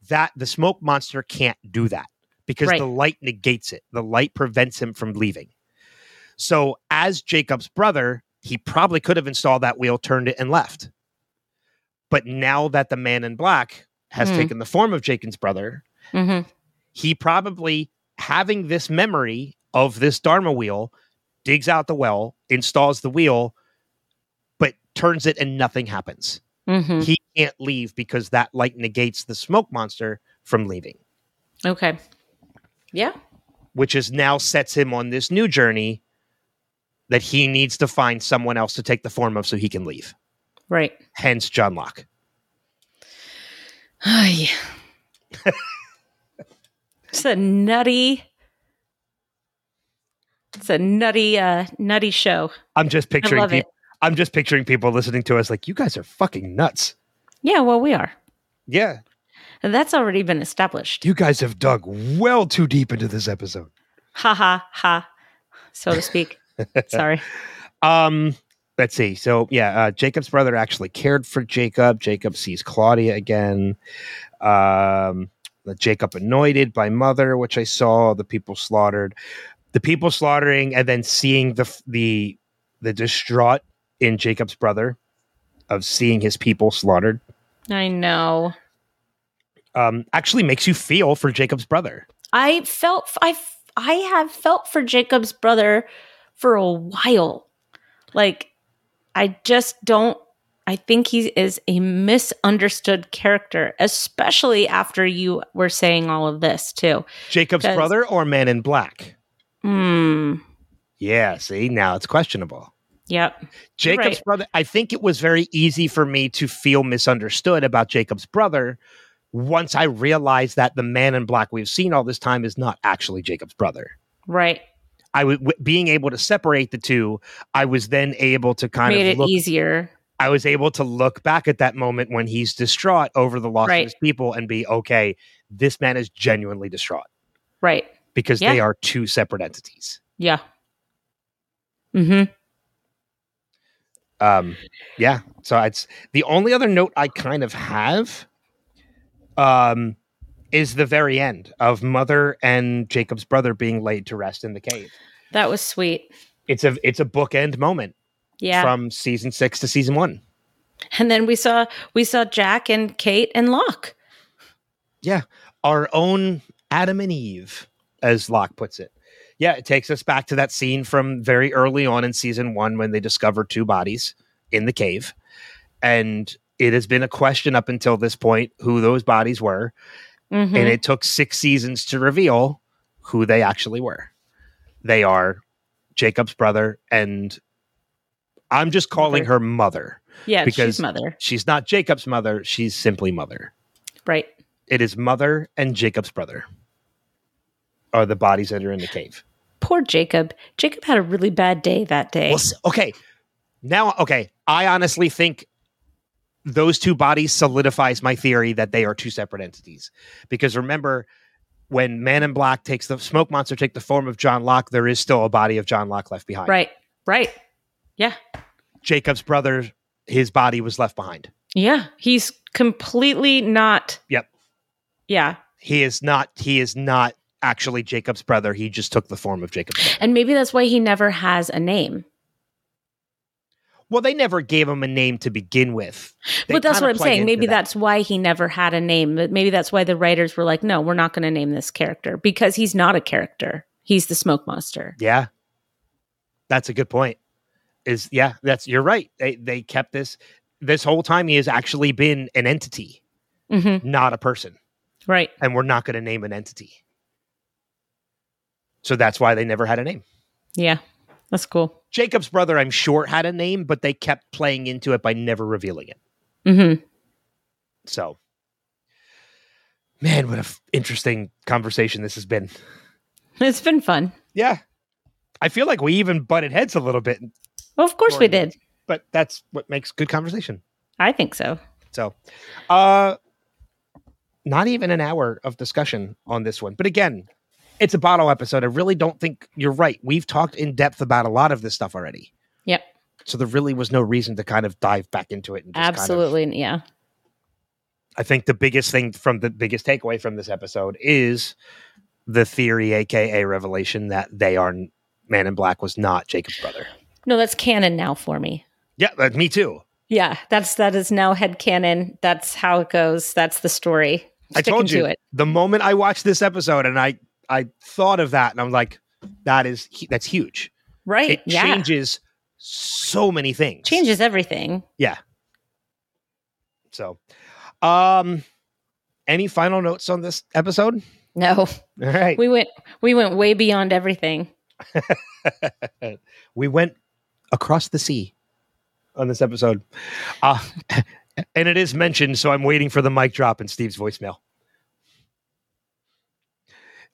that the smoke monster can't do that because Right. the light negates it. The light prevents him from leaving. So, as Jacob's brother, he probably could have installed that wheel, turned it, and left. But now that the man in black has Hmm. taken the form of Jacob's brother, hmm he probably having this memory of this dharma wheel digs out the well installs the wheel but turns it and nothing happens hmm he can't leave because that light negates the smoke monster from leaving Okay. Yeah. which is now sets him on this new journey that he needs to find someone else to take the form of so he can leave Right. hence john locke Ay. it's a nutty. It's a nutty, uh, nutty show. i'm just picturing people i'm just picturing people listening to us like you guys are fucking nuts Yeah. Well, we are. yeah And that's already been established. you guys have dug well too deep into this episode Ha ha ha, so to speak. Sorry. Um, let's see. So yeah, uh, Jacob's brother actually cared for Jacob. Jacob sees Claudia again. Um, Jacob anointed by mother, which I saw. The people slaughtered. The people slaughtering, and then seeing the the the distraught in Jacob's brother of seeing his people slaughtered. I know. Um, actually makes you feel for Jacob's brother. I felt I I have felt for Jacob's brother for a while. Like I just don't I think he is a misunderstood character, especially after you were saying all of this too. Jacob's brother or Man in Black? Hmm. Yeah. See, now it's questionable. Yep. Jacob's Right. brother. I think it was very easy for me to feel misunderstood about Jacob's brother once I realized that the man in black we've seen all this time is not actually Jacob's brother. Right. I w- w- being able to separate the two, I was then able to kind Made of it look. easier. I was able to look back at that moment when he's distraught over the loss Right. of his people and be okay. This man is genuinely distraught Right. because Yeah. they are two separate entities. Yeah. Mm-hmm. um yeah so it's the only other note i kind of have um is the very end of mother and jacob's brother being laid to rest in the cave That was sweet. it's a it's a bookend moment Yeah. from season six to season one and then we saw we saw Jack and Kate and Locke. yeah our own adam and eve as locke puts it yeah it takes us back to that scene from very early on in season one when they discover two bodies in the cave and it has been a question up until this point who those bodies were Mhm. and it took six seasons to reveal who they actually were. They are Jacob's brother, and I'm just calling Mother. her mother. yeah, because- she's mother. She's not Jacob's mother, she's simply mother. Right. It is mother and Jacob's brother are the bodies that are in the cave. Poor Jacob. Jacob had a really bad day that day. Well, okay. Now, okay. I honestly think those two bodies solidifies my theory that they are two separate entities. Because remember, when Man in Black takes the smoke monster take the form of John Locke, there is still a body of John Locke left behind. right. Right. Yeah. Jacob's brother, his body was left behind. Yeah. He's completely not. Yep. Yeah. He is not. He is not actually Jacob's brother. He just took the form of Jacob's. Brother. And maybe that's why he never has a name. Well, they never gave him a name to begin with. They but that's what I'm saying. Maybe that. that's why he never had a name. But Maybe that's why the writers were like, no, we're not going to name this character because he's not a character. He's the smoke monster. Yeah. That's a good point. Is yeah, that's you're right. They they kept this this whole time he has actually been an entity, hmm not a person. Right. And we're not going to name an entity. So that's why they never had a name. Yeah. That's cool. Jacob's brother, I'm sure, had a name, but they kept playing into it by never revealing it. Mm-hmm. So, man, what an interesting conversation this has been. It's been fun. Yeah. I feel like we even butted heads a little bit, Well, of course we did. but that's what makes good conversation. I think so. So, uh, not even an hour of discussion on this one. But again, it's a bottle episode. I really don't think you're right. We've talked in depth about a lot of this stuff already. Yep. So there really was no reason to kind of dive back into it. And just kind of- Absolutely. yeah. I think the biggest thing from the biggest takeaway from this episode is the theory, aka revelation, that they are Man in Black was not Jacob's brother. No, that's canon now for me. Yeah, that, me too. Yeah, that's that is now head canon. That's how it goes. That's the story. I told you to it. the moment I watched this episode and I I thought of that and I'm like, that is that's huge. Right. It yeah. changes so many things. Changes everything. Yeah. So, um, any final notes on this episode? No. All right, We went we went way beyond everything. we went across the sea on this episode. Uh, and it is mentioned, so I'm waiting for the mic drop in Steve's voicemail.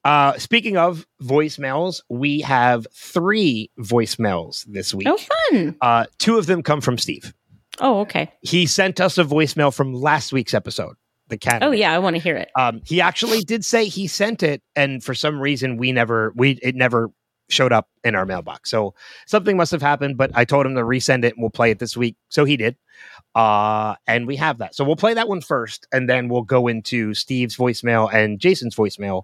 Uh, speaking of voicemails, we have three voicemails this week. Oh fun. Uh, two of them come from Steve. Oh, okay. He sent us a voicemail from last week's episode, the cat. Oh yeah, I want to hear it. Um, he actually did say he sent it, and for some reason we never we it never showed up in our mailbox. So something must have happened, but I told him to resend it and we'll play it this week. So he did. Uh, and we have that. So we'll play that one first, and then we'll go into Steve's voicemail and Jason's voicemail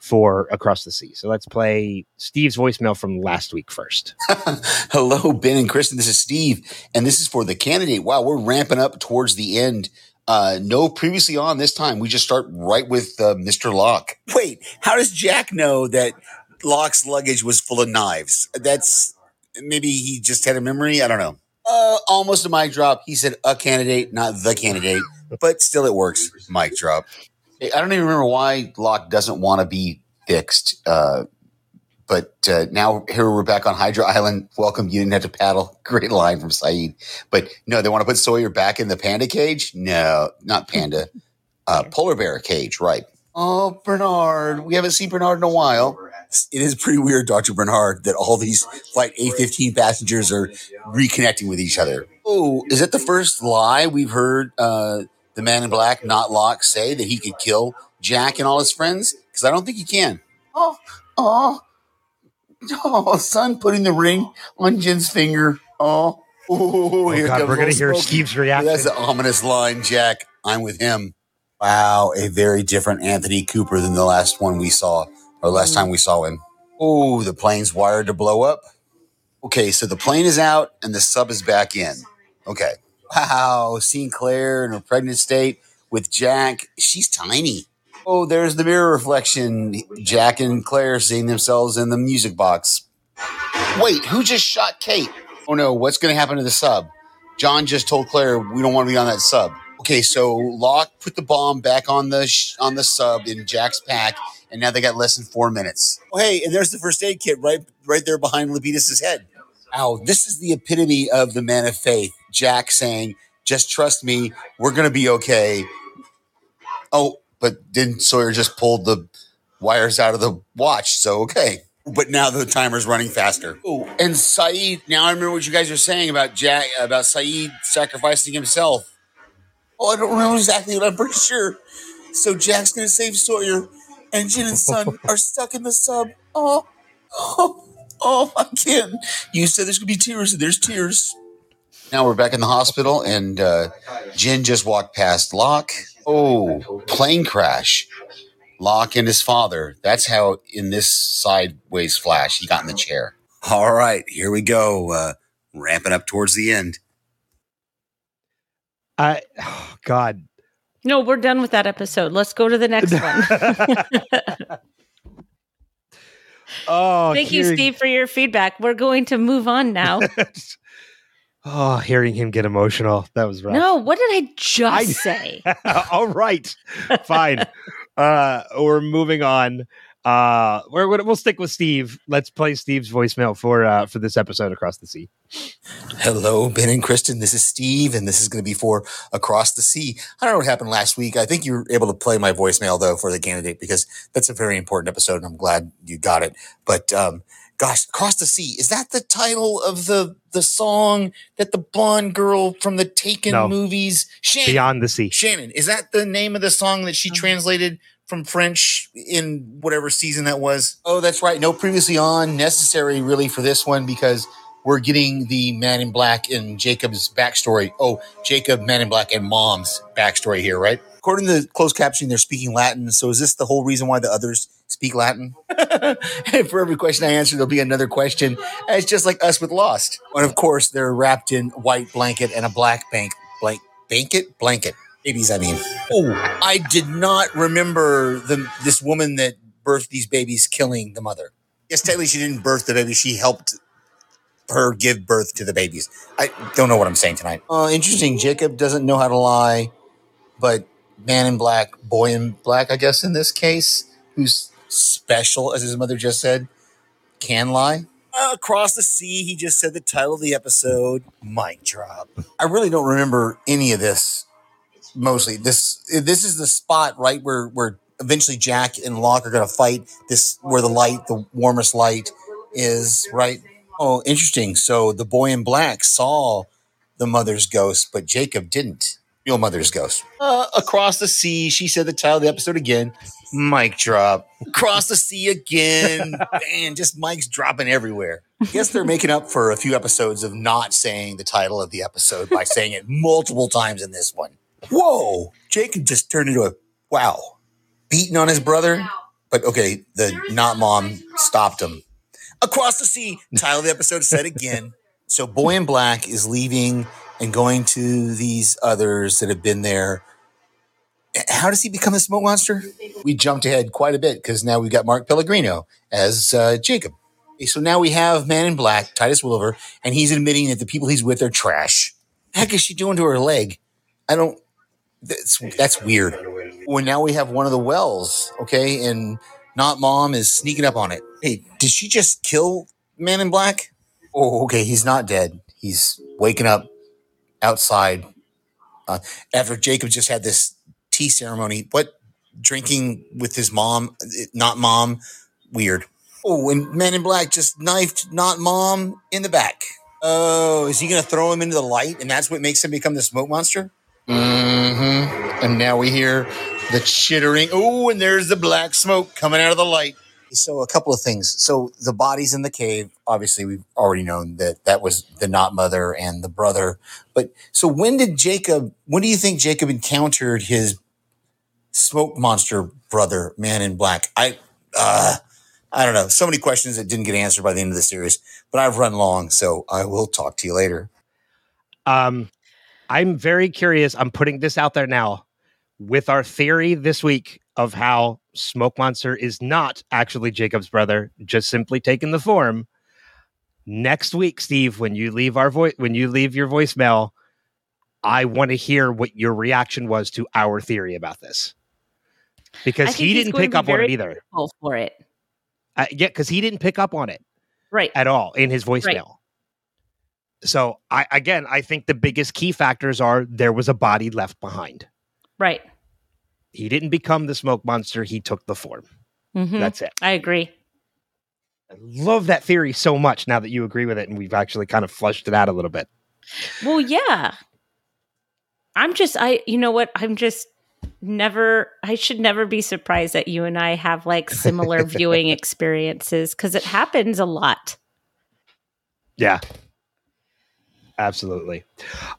for Across the Sea. So let's play Steve's voicemail from last week first. Hello, Ben and Kristin. This is Steve, and this is for the candidate. Wow, we're ramping up towards the end. Uh, no previously on this time. We just start right with uh, Mr. Locke. Wait, how does Jack know that Locke's luggage was full of knives? That's maybe he just had a memory. I don't know. Uh, almost a mic drop. He said a candidate, not the candidate, but still it works. Mic drop. I don't even remember why Locke doesn't want to be fixed. Uh, but uh, now here we're back on Hydra Island. Welcome. You didn't have to paddle. Great line from Sayid. But no, they want to put Sawyer back in the panda cage. No, not panda. Uh, polar bear cage. Right. Oh, Bernard. We haven't seen Bernard in a while. It is pretty weird, Dr. Bernard, that all these Flight 815 passengers are reconnecting with each other. Oh, is that the first lie we've heard uh, the man in black, not Locke, say that he could kill Jack and all his friends? Because I don't think he can. Oh, oh, oh, Sun putting the ring on Jin's finger. Oh, oh, Oh, here God, comes we're going to hear Smokey. Steve's reaction. That's an ominous line, Jack. I'm with him. Wow, a very different Anthony Cooper than the last one we saw, or last time we saw him. Oh, the plane's wired to blow up. Okay, so the plane is out and the sub is back in. Okay. Wow, seeing Claire in her pregnant state with Jack. She's tiny. Oh, there's the mirror reflection. Jack and Claire seeing themselves in the music box. Wait, who just shot Kate? Oh no, what's going to happen to the sub? John just told Claire we don't want to be on that sub. Okay, so Locke put the bomb back on the sh- on the sub in Jack's pack, and now they got less than four minutes. Oh, hey, and there's the first aid kit right right there behind Lapidus's head. Ow, this is the epitome of the man of faith. Jack saying, "Just trust me, we're gonna be okay." Oh, but then Sawyer just pulled the wires out of the watch, so okay. But now the timer's running faster. Oh, and Sayid. Now I remember what you guys are saying about Jack, about Sayid sacrificing himself. Oh, I don't remember exactly, but I'm pretty sure. So Jack's gonna save Sawyer, and Jin and Sun are stuck in the sub. Oh, oh, oh, I can't. You said there's gonna be tears, and there's tears. Now we're back in the hospital, and uh, Jin just walked past Locke. Oh, plane crash. Locke and his father. That's how in this sideways flash he got in the chair. All right, here we go. Uh, ramping up towards the end. I, oh, God. No, we're done with that episode. Let's go to the next one. oh, Thank you, Steve, for your feedback. We're going to move on now. oh, hearing him get emotional. That was rough. no, what did I just I- say? All right. Fine. uh, we're moving on. Uh, we're, we're- we'll stick with Steve. Let's play Steve's voicemail for uh, for this episode across the sea. Hello, Ben and Kristin. This is Steve, and this is going to be for Across the Sea. I don't know what happened last week. I think you were able to play my voicemail, though, for the candidate because that's a very important episode, and I'm glad you got it. But um, gosh, Across the Sea, is that the title of the, the song that the blonde girl from the Taken No. movies, Shannon, Beyond the sea. Shannon, is that the name of the song that she um, translated from French in whatever season that was? Oh, that's right. No previously on necessary really for this one because we're getting the Man in Black and Jacob's backstory. Oh, Jacob, Man in Black, and Mom's backstory here, right? According to the closed captioning, they're speaking Latin. So is this the whole reason why the others speak Latin? for every question I answer, there'll be another question. It's just like us with Lost. And of course, they're wrapped in white blanket and a black bank blank blanket blanket. Babies, I mean. Oh, I did not remember the this woman that birthed these babies killing the mother. Yes, technically she didn't birth the baby; she helped her give birth to the babies. I don't know what I'm saying tonight. Uh, interesting. Jacob doesn't know how to lie, but man in black, boy in black, I guess in this case, who's special, as his mother just said, can lie. Uh, across the sea, he just said the title of the episode. Mic drop. I really don't remember any of this. Mostly, this this is the spot right where where eventually Jack and Locke are going to fight. This where the light, the warmest light, is right. Oh, interesting. So the boy in black saw the mother's ghost, but Jacob didn't. Your mother's ghost. Uh, across the sea, she said the title of the episode again. Mic drop. Across the sea again. Man, just mics dropping everywhere. I guess they're making up for a few episodes of not saying the title of the episode by saying it multiple times in this one. Whoa. Jacob just turned into a wow. Beating on his brother. But okay, the not mom stopped him. Across the sea, title of the episode said again. So Boy in Black is leaving and going to these others that have been there. How does he become a smoke monster? We jumped ahead quite a bit because now we've got Mark Pellegrino as uh, Jacob. So now we have Man in Black, Titus Welliver, and he's admitting that the people he's with are trash. The heck is she doing to her leg? I don't. That's that's weird. Well, now we have one of the wells, okay, and not mom is sneaking up on it. Hey, did she just kill Man in Black? Oh, okay, he's not dead. He's waking up outside uh, after Jacob just had this tea ceremony. What drinking with his mom, not mom, weird. Oh, and Man in Black just knifed not mom in the back. Oh, is he going to throw him into the light, and that's what makes him become the smoke monster? Mm-hmm. And now we hear the chittering. Oh, and there's the black smoke coming out of the light. So a couple of things. So the bodies in the cave, obviously we've already known that that was the not mother and the brother. But so when did Jacob, when do you think Jacob encountered his smoke monster brother, man in black? I, uh, I don't know. So many questions that didn't get answered by the end of the series, but I've run long, so I will talk to you later. Um, I'm very curious. I'm putting this out there now with our theory this week of how Smoke Monster is not actually Jacob's brother, just simply taking the form. Next week, Steve, when you leave our voice, when you leave your voicemail, I want to hear what your reaction was to our theory about this, because he didn't pick up on it either. For it, uh, yeah, because he didn't pick up on it right at all in his voicemail. Right. So I again, I think the biggest key factors are there was a body left behind. Right. He didn't become the smoke monster, he took the form. Mm-hmm. That's it. I agree. I love that theory so much now that you agree with it and we've actually kind of flushed it out a little bit. Well, yeah. I'm just I you know what? I'm just never I should never be surprised that you and I have like similar viewing experiences cuz it happens a lot. Yeah. Absolutely.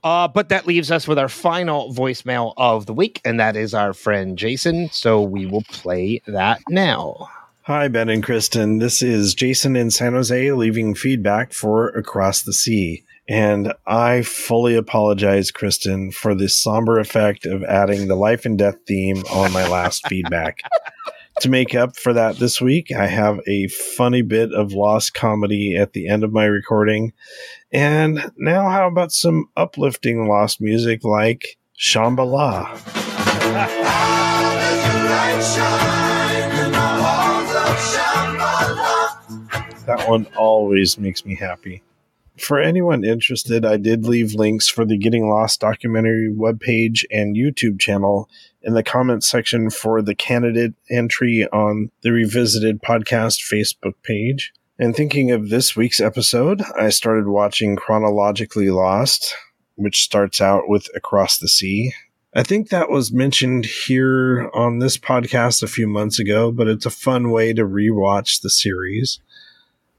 Uh, but that leaves us with our final voicemail of the week, and that is our friend Jason. So we will play that now. Hi, Ben and Kristin. This is Jason in San Jose leaving feedback for Across the Sea. And I fully apologize, Kristin, for the somber effect of adding the life and death theme on my last feedback. To make up for that this week, I have a funny bit of lost comedy at the end of my recording. And now, how about some uplifting lost music like Shambala? that one always makes me happy. For anyone interested, I did leave links for the Getting Lost documentary webpage and YouTube channel in the comments section for the candidate entry on the Revisited Podcast Facebook page. And thinking of this week's episode, I started watching Chronologically Lost, which starts out with Across the Sea. I think that was mentioned here on this podcast a few months ago, but it's a fun way to rewatch the series.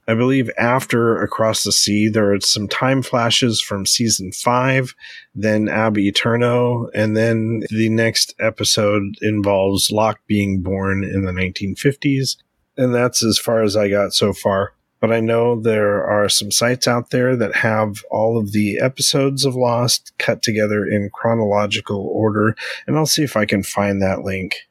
I believe after Across the Sea, there are some time flashes from season five, then Ab Eterno, and then the next episode involves Locke being born in the 1950s. And that's as far as I got so far. But I know there are some sites out there that have all of the episodes of Lost cut together in chronological order, and I'll see if I can find that link.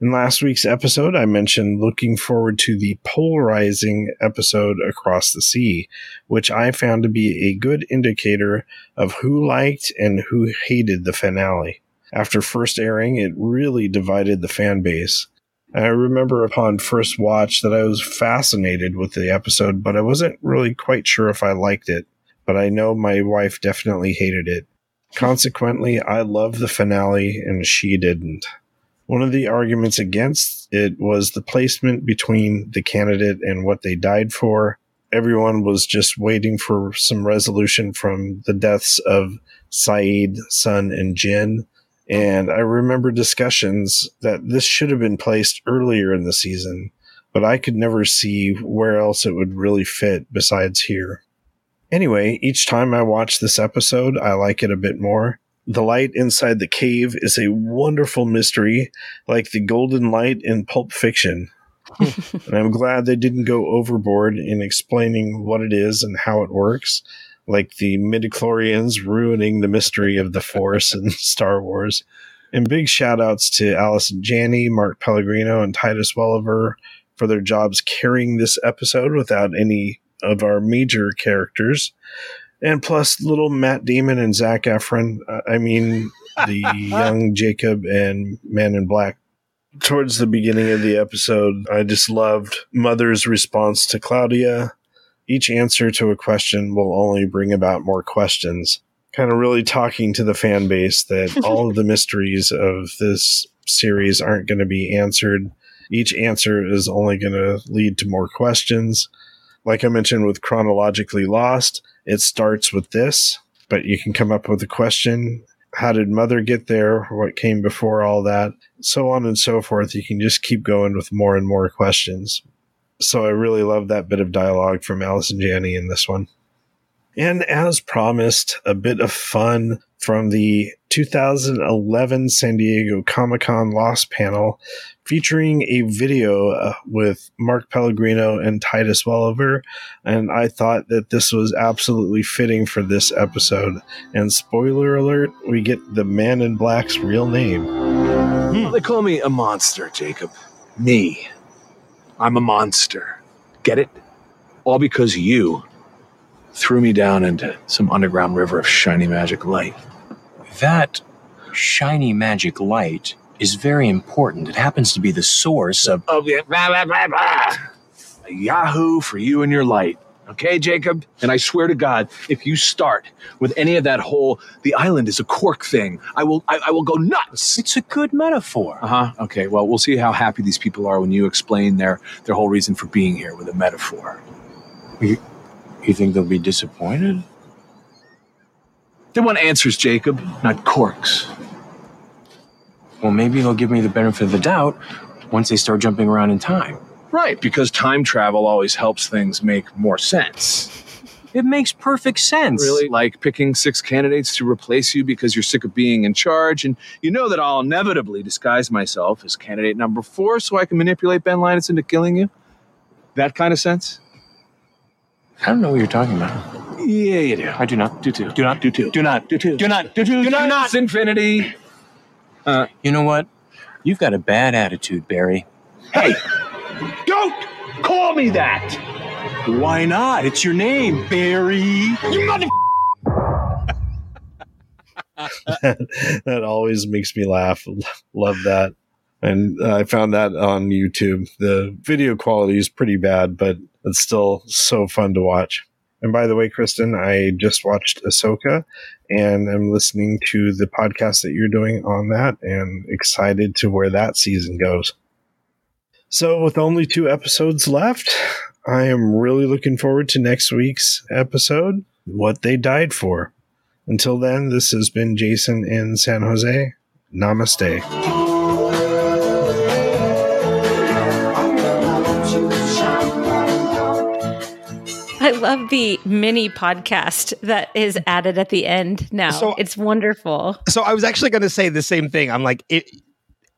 In last week's episode, I mentioned looking forward to the polarizing episode Across the Sea, which I found to be a good indicator of who liked and who hated the finale. After first airing, it really divided the fan base. I remember upon first watch that I was fascinated with the episode, but I wasn't really quite sure if I liked it. But I know my wife definitely hated it. Consequently, I loved the finale and she didn't. One of the arguments against it was the placement between the candidate and what they died for. Everyone was just waiting for some resolution from the deaths of Sayid, Sun, and Jin. And I remember discussions that this should have been placed earlier in the season, but I could never see where else it would really fit besides here. Anyway, each time I watch this episode, I like it a bit more. The light inside the cave is a wonderful mystery, like the golden light in Pulp Fiction. and I'm glad they didn't go overboard in explaining what it is and how it works, like the midichlorians ruining the mystery of the Force in Star Wars. And big shout outs to Allison Janney, Mark Pellegrino, and Titus Welliver for their jobs carrying this episode without any of our major characters. And plus, little Matt Damon and Zac Efron. Uh, I mean, the young Jacob and Man in Black. Towards the beginning of the episode, I just loved Mother's response to Claudia. Each answer to a question will only bring about more questions. Kind of really talking to the fan base that all of the mysteries of this series aren't going to be answered. Each answer is only going to lead to more questions. Like I mentioned with Chronologically Lost, it starts with this, but you can come up with a question. How did mother get there? What came before all that? So on and so forth. You can just keep going with more and more questions. So I really love that bit of dialogue from Allison Janney in this one. And as promised, a bit of fun from the 2011 San Diego Comic Con Lost panel featuring a video uh, with Mark Pellegrino and Titus Welliver. And I thought that this was absolutely fitting for this episode. And spoiler alert, we get the man in black's real name. Well, they call me a monster, Jacob. Me. I'm a monster. Get it? All because you threw me down into some underground river of shiny magic light. That shiny magic light is very important. It happens to be the source of. Oh, yeah, blah, blah, blah, blah. A Yahoo for you and your light. Okay, Jacob? And I swear to God, if you start with any of that whole the island is a cork thing, I will I, I will go nuts. It's a good metaphor. Uh-huh. Okay, well we'll see how happy these people are when you explain their their whole reason for being here with a metaphor. You, you think they'll be disappointed? They want answers, Jacob, not corks. Well, maybe they'll give me the benefit of the doubt once they start jumping around in time. Right, because time travel always helps things make more sense. It makes perfect sense. Really? Like picking six candidates to replace you because you're sick of being in charge, and you know that I'll inevitably disguise myself as candidate number four so I can manipulate Ben Linus into killing you? That kind of sense? I don't know what you're talking about. Yeah, you do. I do not. Do too. Do not. Do too. Do not. Do too. Do not. Do too. Do not. It's infinity. You know what? You've got a bad attitude, Barry. Hey, don't call me that. Why not? It's your name, Barry. You mother. that always makes me laugh. Love that. And uh, I found that on YouTube. The video quality is pretty bad, but it's still so fun to watch. And by the way, Kristin, I just watched Ahsoka and I'm listening to the podcast that you're doing on that and excited to where that season goes. So, with only two episodes left, I am really looking forward to next week's episode What They Died For. Until then, this has been Jason in San Jose. Namaste. Love the mini podcast that is added at the end now. So- it's wonderful. So I was actually going to say the same thing. I'm like, it,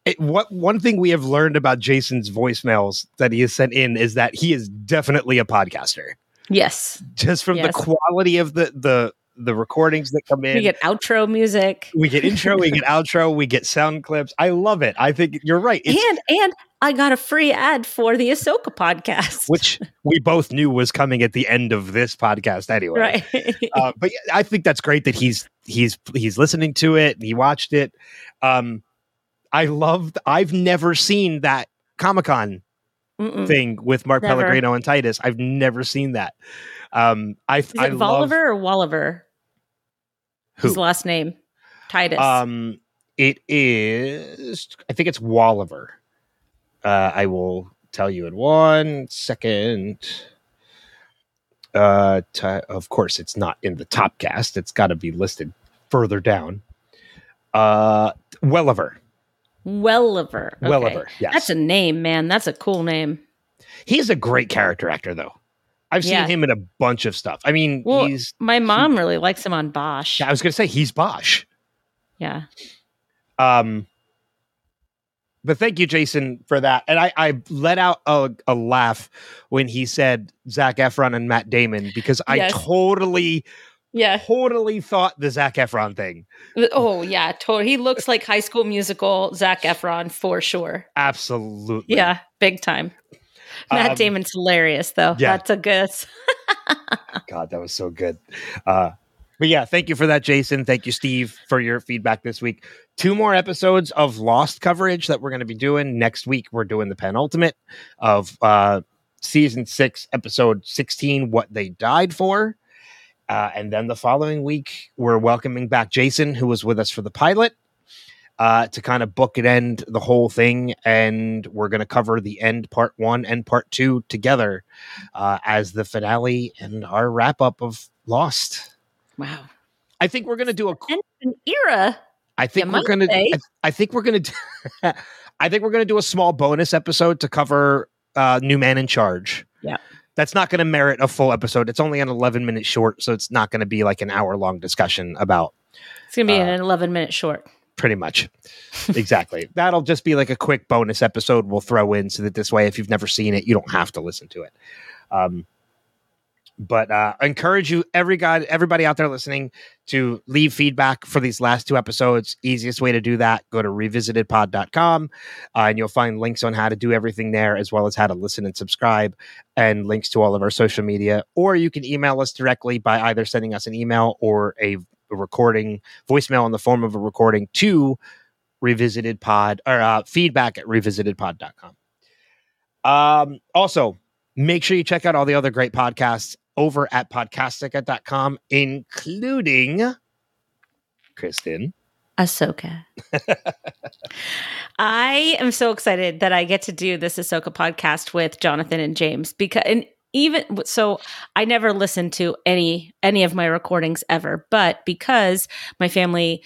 it, what one thing we have learned about Jason's voicemails that he has sent in is that he is definitely a podcaster. Yes. Just from Yes. the quality of the the the recordings that come in. We get outro music. we get intro, we get outro, we get sound clips. I love it. I think you're right. It's, and and I got a free ad for the Ahsoka podcast. which we both knew was coming at the end of this podcast anyway. right. uh, but I think that's great that he's he's he's listening to it. He watched it. Um, I loved. I've never seen that Comic Con thing with Mark Never. Pellegrino and Titus. I've never seen that. Um, I Is I it love Volliver or Walliver? Who. His last name. Titus. Um, it is. I think it's Walliver. Uh, I will tell you in one second. Uh, ti- of course, it's not in the top cast. It's got to be listed further down. Uh, Welliver. Welliver. Okay. Welliver. Yes. That's a name, man. That's a cool name. He's a great character actor, though. I've seen Yeah. him in a bunch of stuff. I mean, Well, he's. My mom really likes him on Bosch. Yeah, I was going to say he's Bosch. Yeah. Um, but thank you, Jason, for that. And I, I let out a, a laugh when he said Zac Efron and Matt Damon because I Yes. totally, Yeah. totally thought the Zac Efron thing. Oh, yeah. Totally. He looks like High School Musical Zac Efron for sure. Absolutely. Yeah. Big time. Matt Um, Damon's hilarious, though. yeah. That's a good. God, that was so good. Uh, but yeah, thank you for that, Jason. Thank you, Steve, for your feedback this week. Two more episodes of Lost coverage that we're going to be doing next week. We're doing the penultimate of uh, season six, episode 16, What They Died For. Uh, and then the following week, we're welcoming back Jason, who was with us for the pilot, uh, to kind of book and end the whole thing. And we're going to cover the end part one and part two together uh, as the finale and our wrap up of Lost. Wow. I think we're going to do a. And an era. I think we're going to. I, I think we're going to. I think we're going to do a small bonus episode to cover uh, New Man in Charge. Yeah. That's not going to merit a full episode. It's only an 11 minute short, so it's not going to be like an hour long discussion about It's going to be Uh, an 11 minute short. Pretty much. exactly. That'll just be like a quick bonus episode we'll throw in so that this way, if you've never seen it, you don't have to listen to it. Um, but uh, I encourage you, every guy, everybody out there listening, to leave feedback for these last two episodes. Easiest way to do that, go to revisitedpod.com uh, and you'll find links on how to do everything there, as well as how to listen and subscribe, and links to all of our social media. Or you can email us directly by either sending us an email or a, a recording, voicemail in the form of a recording to revisited pod or uh, feedback at revisitedpod.com. Um, also, make sure you check out all the other great podcasts over at podcastica.com, including Kristin. Ahsoka. I am so excited that I get to do this Ahsoka podcast with Jonathan and James because and even so I never listened to any any of my recordings ever, but because my family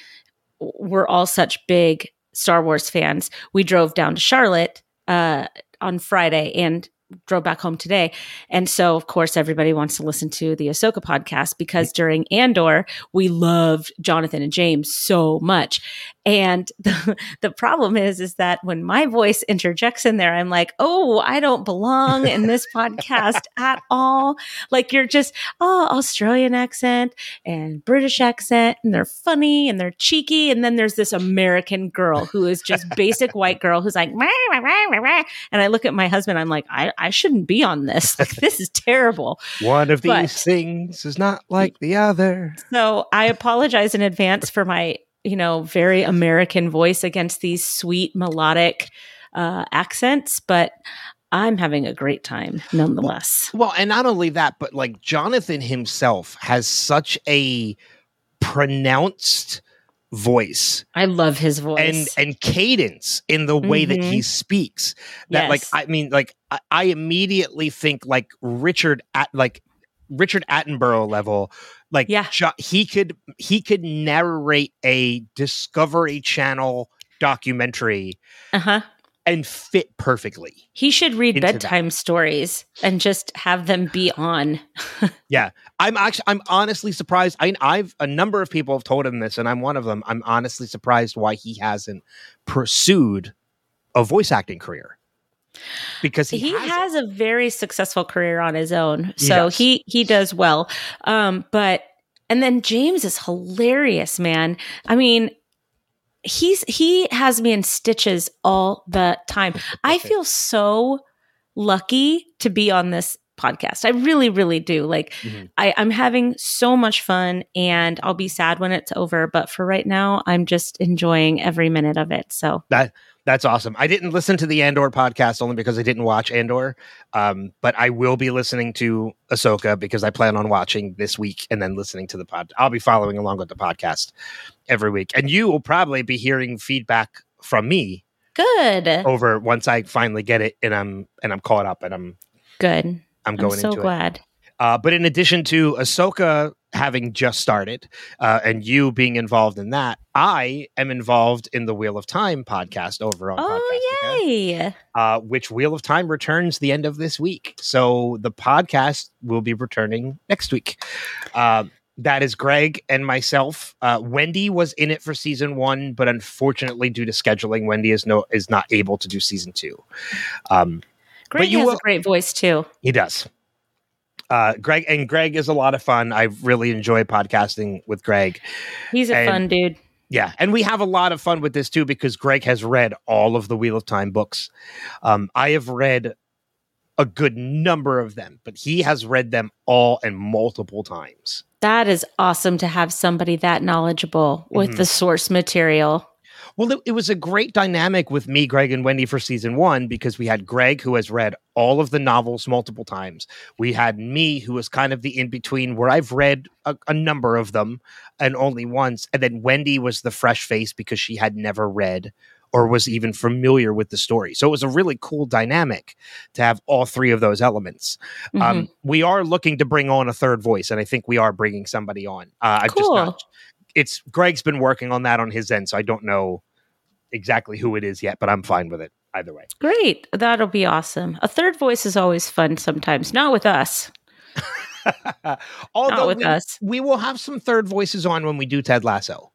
were all such big Star Wars fans, we drove down to Charlotte uh, on Friday and drove back home today. And so, of course, everybody wants to listen to the Ahsoka podcast because during Andor, we loved Jonathan and James so much. And the, the problem is, is that when my voice interjects in there, I'm like, oh, I don't belong in this podcast at all. Like you're just, oh, Australian accent and British accent, and they're funny and they're cheeky. And then there's this American girl who is just basic white girl who's like, "Rah, rah, rah, rah, rah." and I look at my husband, I'm like, I, I shouldn't be on this. Like, this is terrible. One of these But- things is not like the other. So I apologize in advance for my, you know, very American voice against these sweet melodic uh, accents, but I'm having a great time nonetheless. Well, and not only that, but like Jonathan himself has such a pronounced voice I love his voice. and and cadence in the way that he Mhm. speaks. That like I mean, like I, I immediately think like Richard at like Richard Attenborough level. Like Yeah. Jo- he could he could narrate a Discovery Channel documentary uh huh. and fit perfectly. He should read Into that. bedtime stories and just have them be on. Yeah, I'm actually I'm honestly surprised. I I've a number of people have told him this, and I'm one of them. I'm honestly surprised why he hasn't pursued a voice acting career. Because he, he, hasn't. has a very successful career on his own so does. he he does well. Um but and then james is hilarious man. I mean he's he has me in stitches all the time. I feel so lucky to be on this podcast. I really really do. Like Mhm. I, i'm having so much fun and i'll be sad when it's over but for right now i'm just enjoying every minute of it so That's awesome. I didn't listen to the Andor podcast only because I didn't watch Andor, um, but I will be listening to Ahsoka because I plan on watching this week and then listening to the pod. I'll be following along with the podcast every week, and you will probably be hearing feedback from me good over once I finally get it and I'm and I'm caught up and I'm good I'm i'm going so into it. glad Uh, but in addition to Ahsoka having just started uh, and you being involved in that, I am involved in the Wheel of Time podcast over on Oh, Podcastica, yay. uh, which Wheel of Time returns the end of this week. So the podcast will be returning next week. Um, that is Greg and myself. Uh, Wendy was in it for season one, but unfortunately, due to scheduling, Wendy is no is not able to do season two. Um, Greg you has will- a great voice too. he does. Uh, Greg and Greg is a lot of fun. I really enjoy podcasting with Greg. He's a And- fun dude. Yeah, and we have a lot of fun with this too because Greg has read all of the Wheel of Time books. Um, I have read a good number of them, but he has read them all and multiple times. That is awesome to have somebody that knowledgeable with Mhm. the source material. Well, it, it was a great dynamic with me, Greg, and Wendy for season one because we had Greg, who has read all of the novels multiple times. We had me, who was kind of the in between, where I've read a, a number of them and only once. And then Wendy was the fresh face because she had never read or was even familiar with the story. So it was a really cool dynamic to have all three of those elements. Mhm. Um, we are looking to bring on a third voice, and I think we are bringing somebody on. Uh, I've just Cool. not. It's Greg's been working on that on his end, so I don't know exactly who it is yet, but I'm fine with it either way. Great. That'll be awesome. A third voice is always fun sometimes. Not with us. Although Not with we, us. we will have some third voices on when we do Ted Lasso.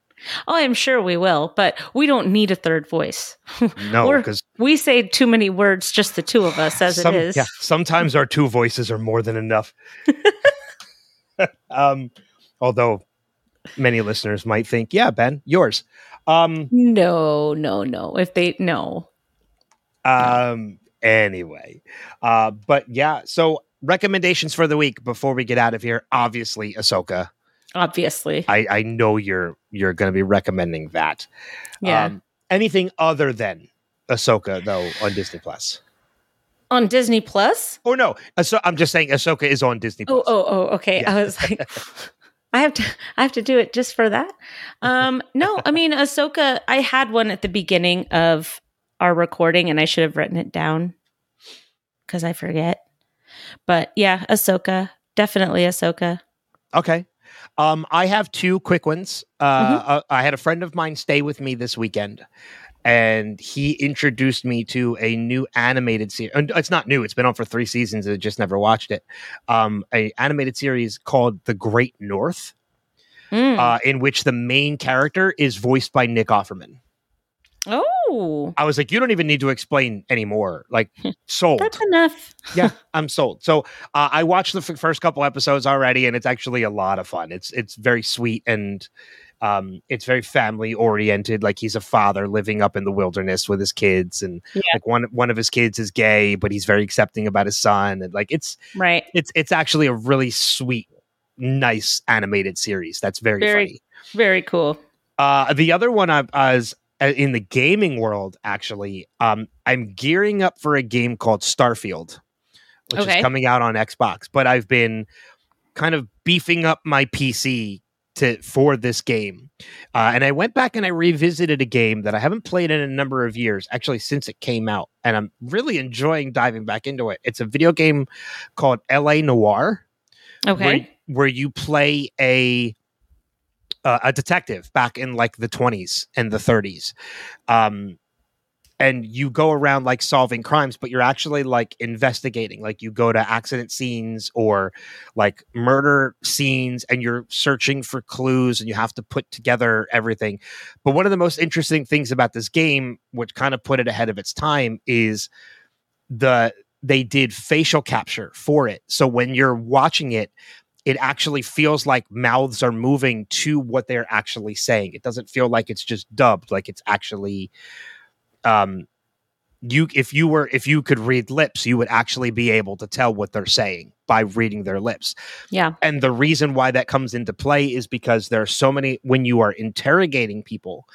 Oh, I'm sure we will, but we don't need a third voice. No, because We say too many words, just the two of us, as some, it is. yeah, sometimes our two voices are more than enough. um, although many listeners might think, yeah, Ben, yours. Um, No, no, no. If they no. Um. Anyway, uh, but yeah. So recommendations for the week before we get out of here. Obviously, Ahsoka. Obviously. I I know you're you're going to be recommending that. Yeah. Um, anything other than Ahsoka though on Disney Plus? On Disney Plus? Or no? Ahso- I'm just saying Ahsoka is on Disney Oh, Plus. oh, oh, okay. Yeah. I was like I have to I have to do it just for that. Um no, I mean Ahsoka, I had one at the beginning of our recording and I should have written it down cuz I forget. But yeah, Ahsoka, definitely Ahsoka. Okay. Um, I have two quick ones. Uh, uh, I had a friend of mine stay with me this weekend, and he introduced me to a new animated series. It's not new; it's been on for three seasons. and I just never watched it. Um, a animated series called The Great North, Mm. uh, in which the main character is voiced by Nick Offerman. oh, I was like, you don't even need to explain anymore. Like, sold. that's enough. yeah, I'm sold. So uh, I watched the f- first couple episodes already, and it's actually a lot of fun. It's it's very sweet and um, it's very family oriented. Like he's a father living up in the wilderness with his kids, and Yeah. like one one of his kids is gay, but he's very accepting about his son, and like it's Right. it's it's actually a really sweet, nice animated series. That's very, Very- funny. Very cool. Uh, the other one I, I was uh, in the gaming world. Actually, um, I'm gearing up for a game called Starfield, which Okay. is coming out on Xbox. But I've been kind of beefing up my PC to for this game, uh, and I went back and I revisited a game that I haven't played in a number of years, actually since it came out, and I'm really enjoying diving back into it. It's a video game called L.A. Noire Okay. where, where you play a uh, a detective back in like the 20s and the 30s um and you go around like solving crimes but you're actually like investigating like you go to accident scenes or like murder scenes and you're searching for clues and you have to put together everything but one of the most interesting things about this game which kind of put it ahead of its time is the they did facial capture for it so when you're watching it it actually feels like mouths are moving to what they're actually saying. It doesn't feel like it's just dubbed, like it's actually um you if you were if you could read lips, you would actually be able to tell what they're saying by reading their lips. Yeah. And the reason why that comes into play is because there are so many when you are interrogating people,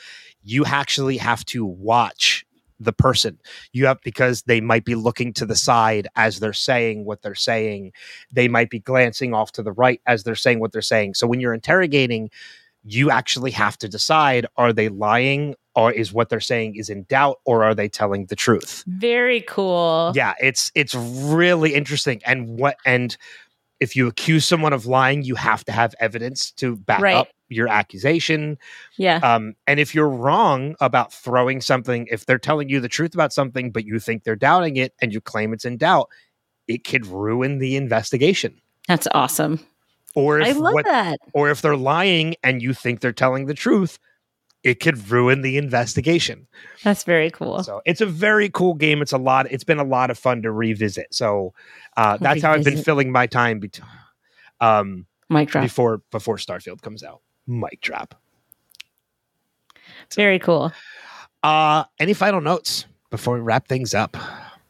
you actually have to watch the person. You have because they might be looking to the side as they're saying what they're saying. They might be glancing off to the right as they're saying what they're saying. So when you're interrogating, you actually have to decide are they lying or is what they're saying is in doubt or are they telling the truth? Very cool. yeah it's it's really interesting and what and if you accuse someone of lying, you have to have evidence to back Right. up your accusation. Yeah. Um, and if you're wrong about throwing something, if they're telling you the truth about something, but you think they're doubting it and you claim it's in doubt, it could ruin the investigation. That's awesome. Or if I love what, that. or if they're lying and you think they're telling the truth, it could ruin the investigation. That's very cool. So it's a very cool game. It's a lot. It's been a lot of fun to revisit. So uh, that's how I've been filling my time. Bet- um, Mic drop. before before Starfield comes out. Mic drop. Very cool. Uh any final notes before we wrap things up?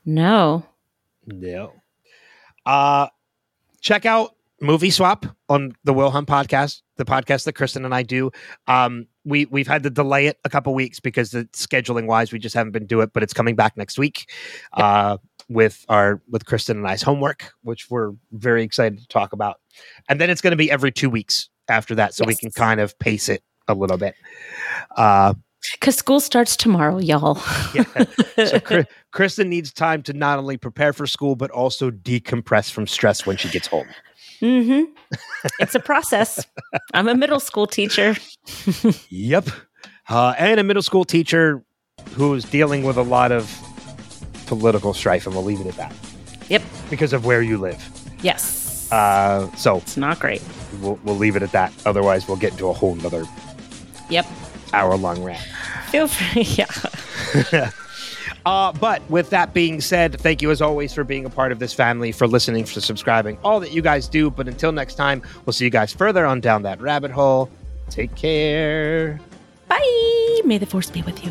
No. No. Uh check out Movie Swap on the Wilhelm podcast, the podcast that Kristin and I do. Um we we've had to delay it a couple weeks because the scheduling wise we just haven't been do it, but it's coming back next week. Uh with our with Kristin and I's homework, which we're very excited to talk about. And then it's going to be every 2 weeks after that so we can kind of pace it a little bit. Uh Because school starts tomorrow, y'all. yeah. So Kri- Kristin needs time to not only prepare for school but also decompress from stress when she gets home. Hmm It's a process. I'm a middle school teacher. Yep. Uh, and a middle school teacher who's dealing with a lot of political strife, and we'll leave it at that. Yep. Because of where you live. Yes. Uh, so it's not great. we'll, we'll leave it at that. Otherwise, we'll get into a whole nother Yep. hour long rant. Feel free. Yeah. Uh, but with that being said, thank you as always for being a part of this family, for listening, for subscribing, all that you guys do. But until next time, we'll see you guys further on down that rabbit hole. Take care. Bye. May the force be with you.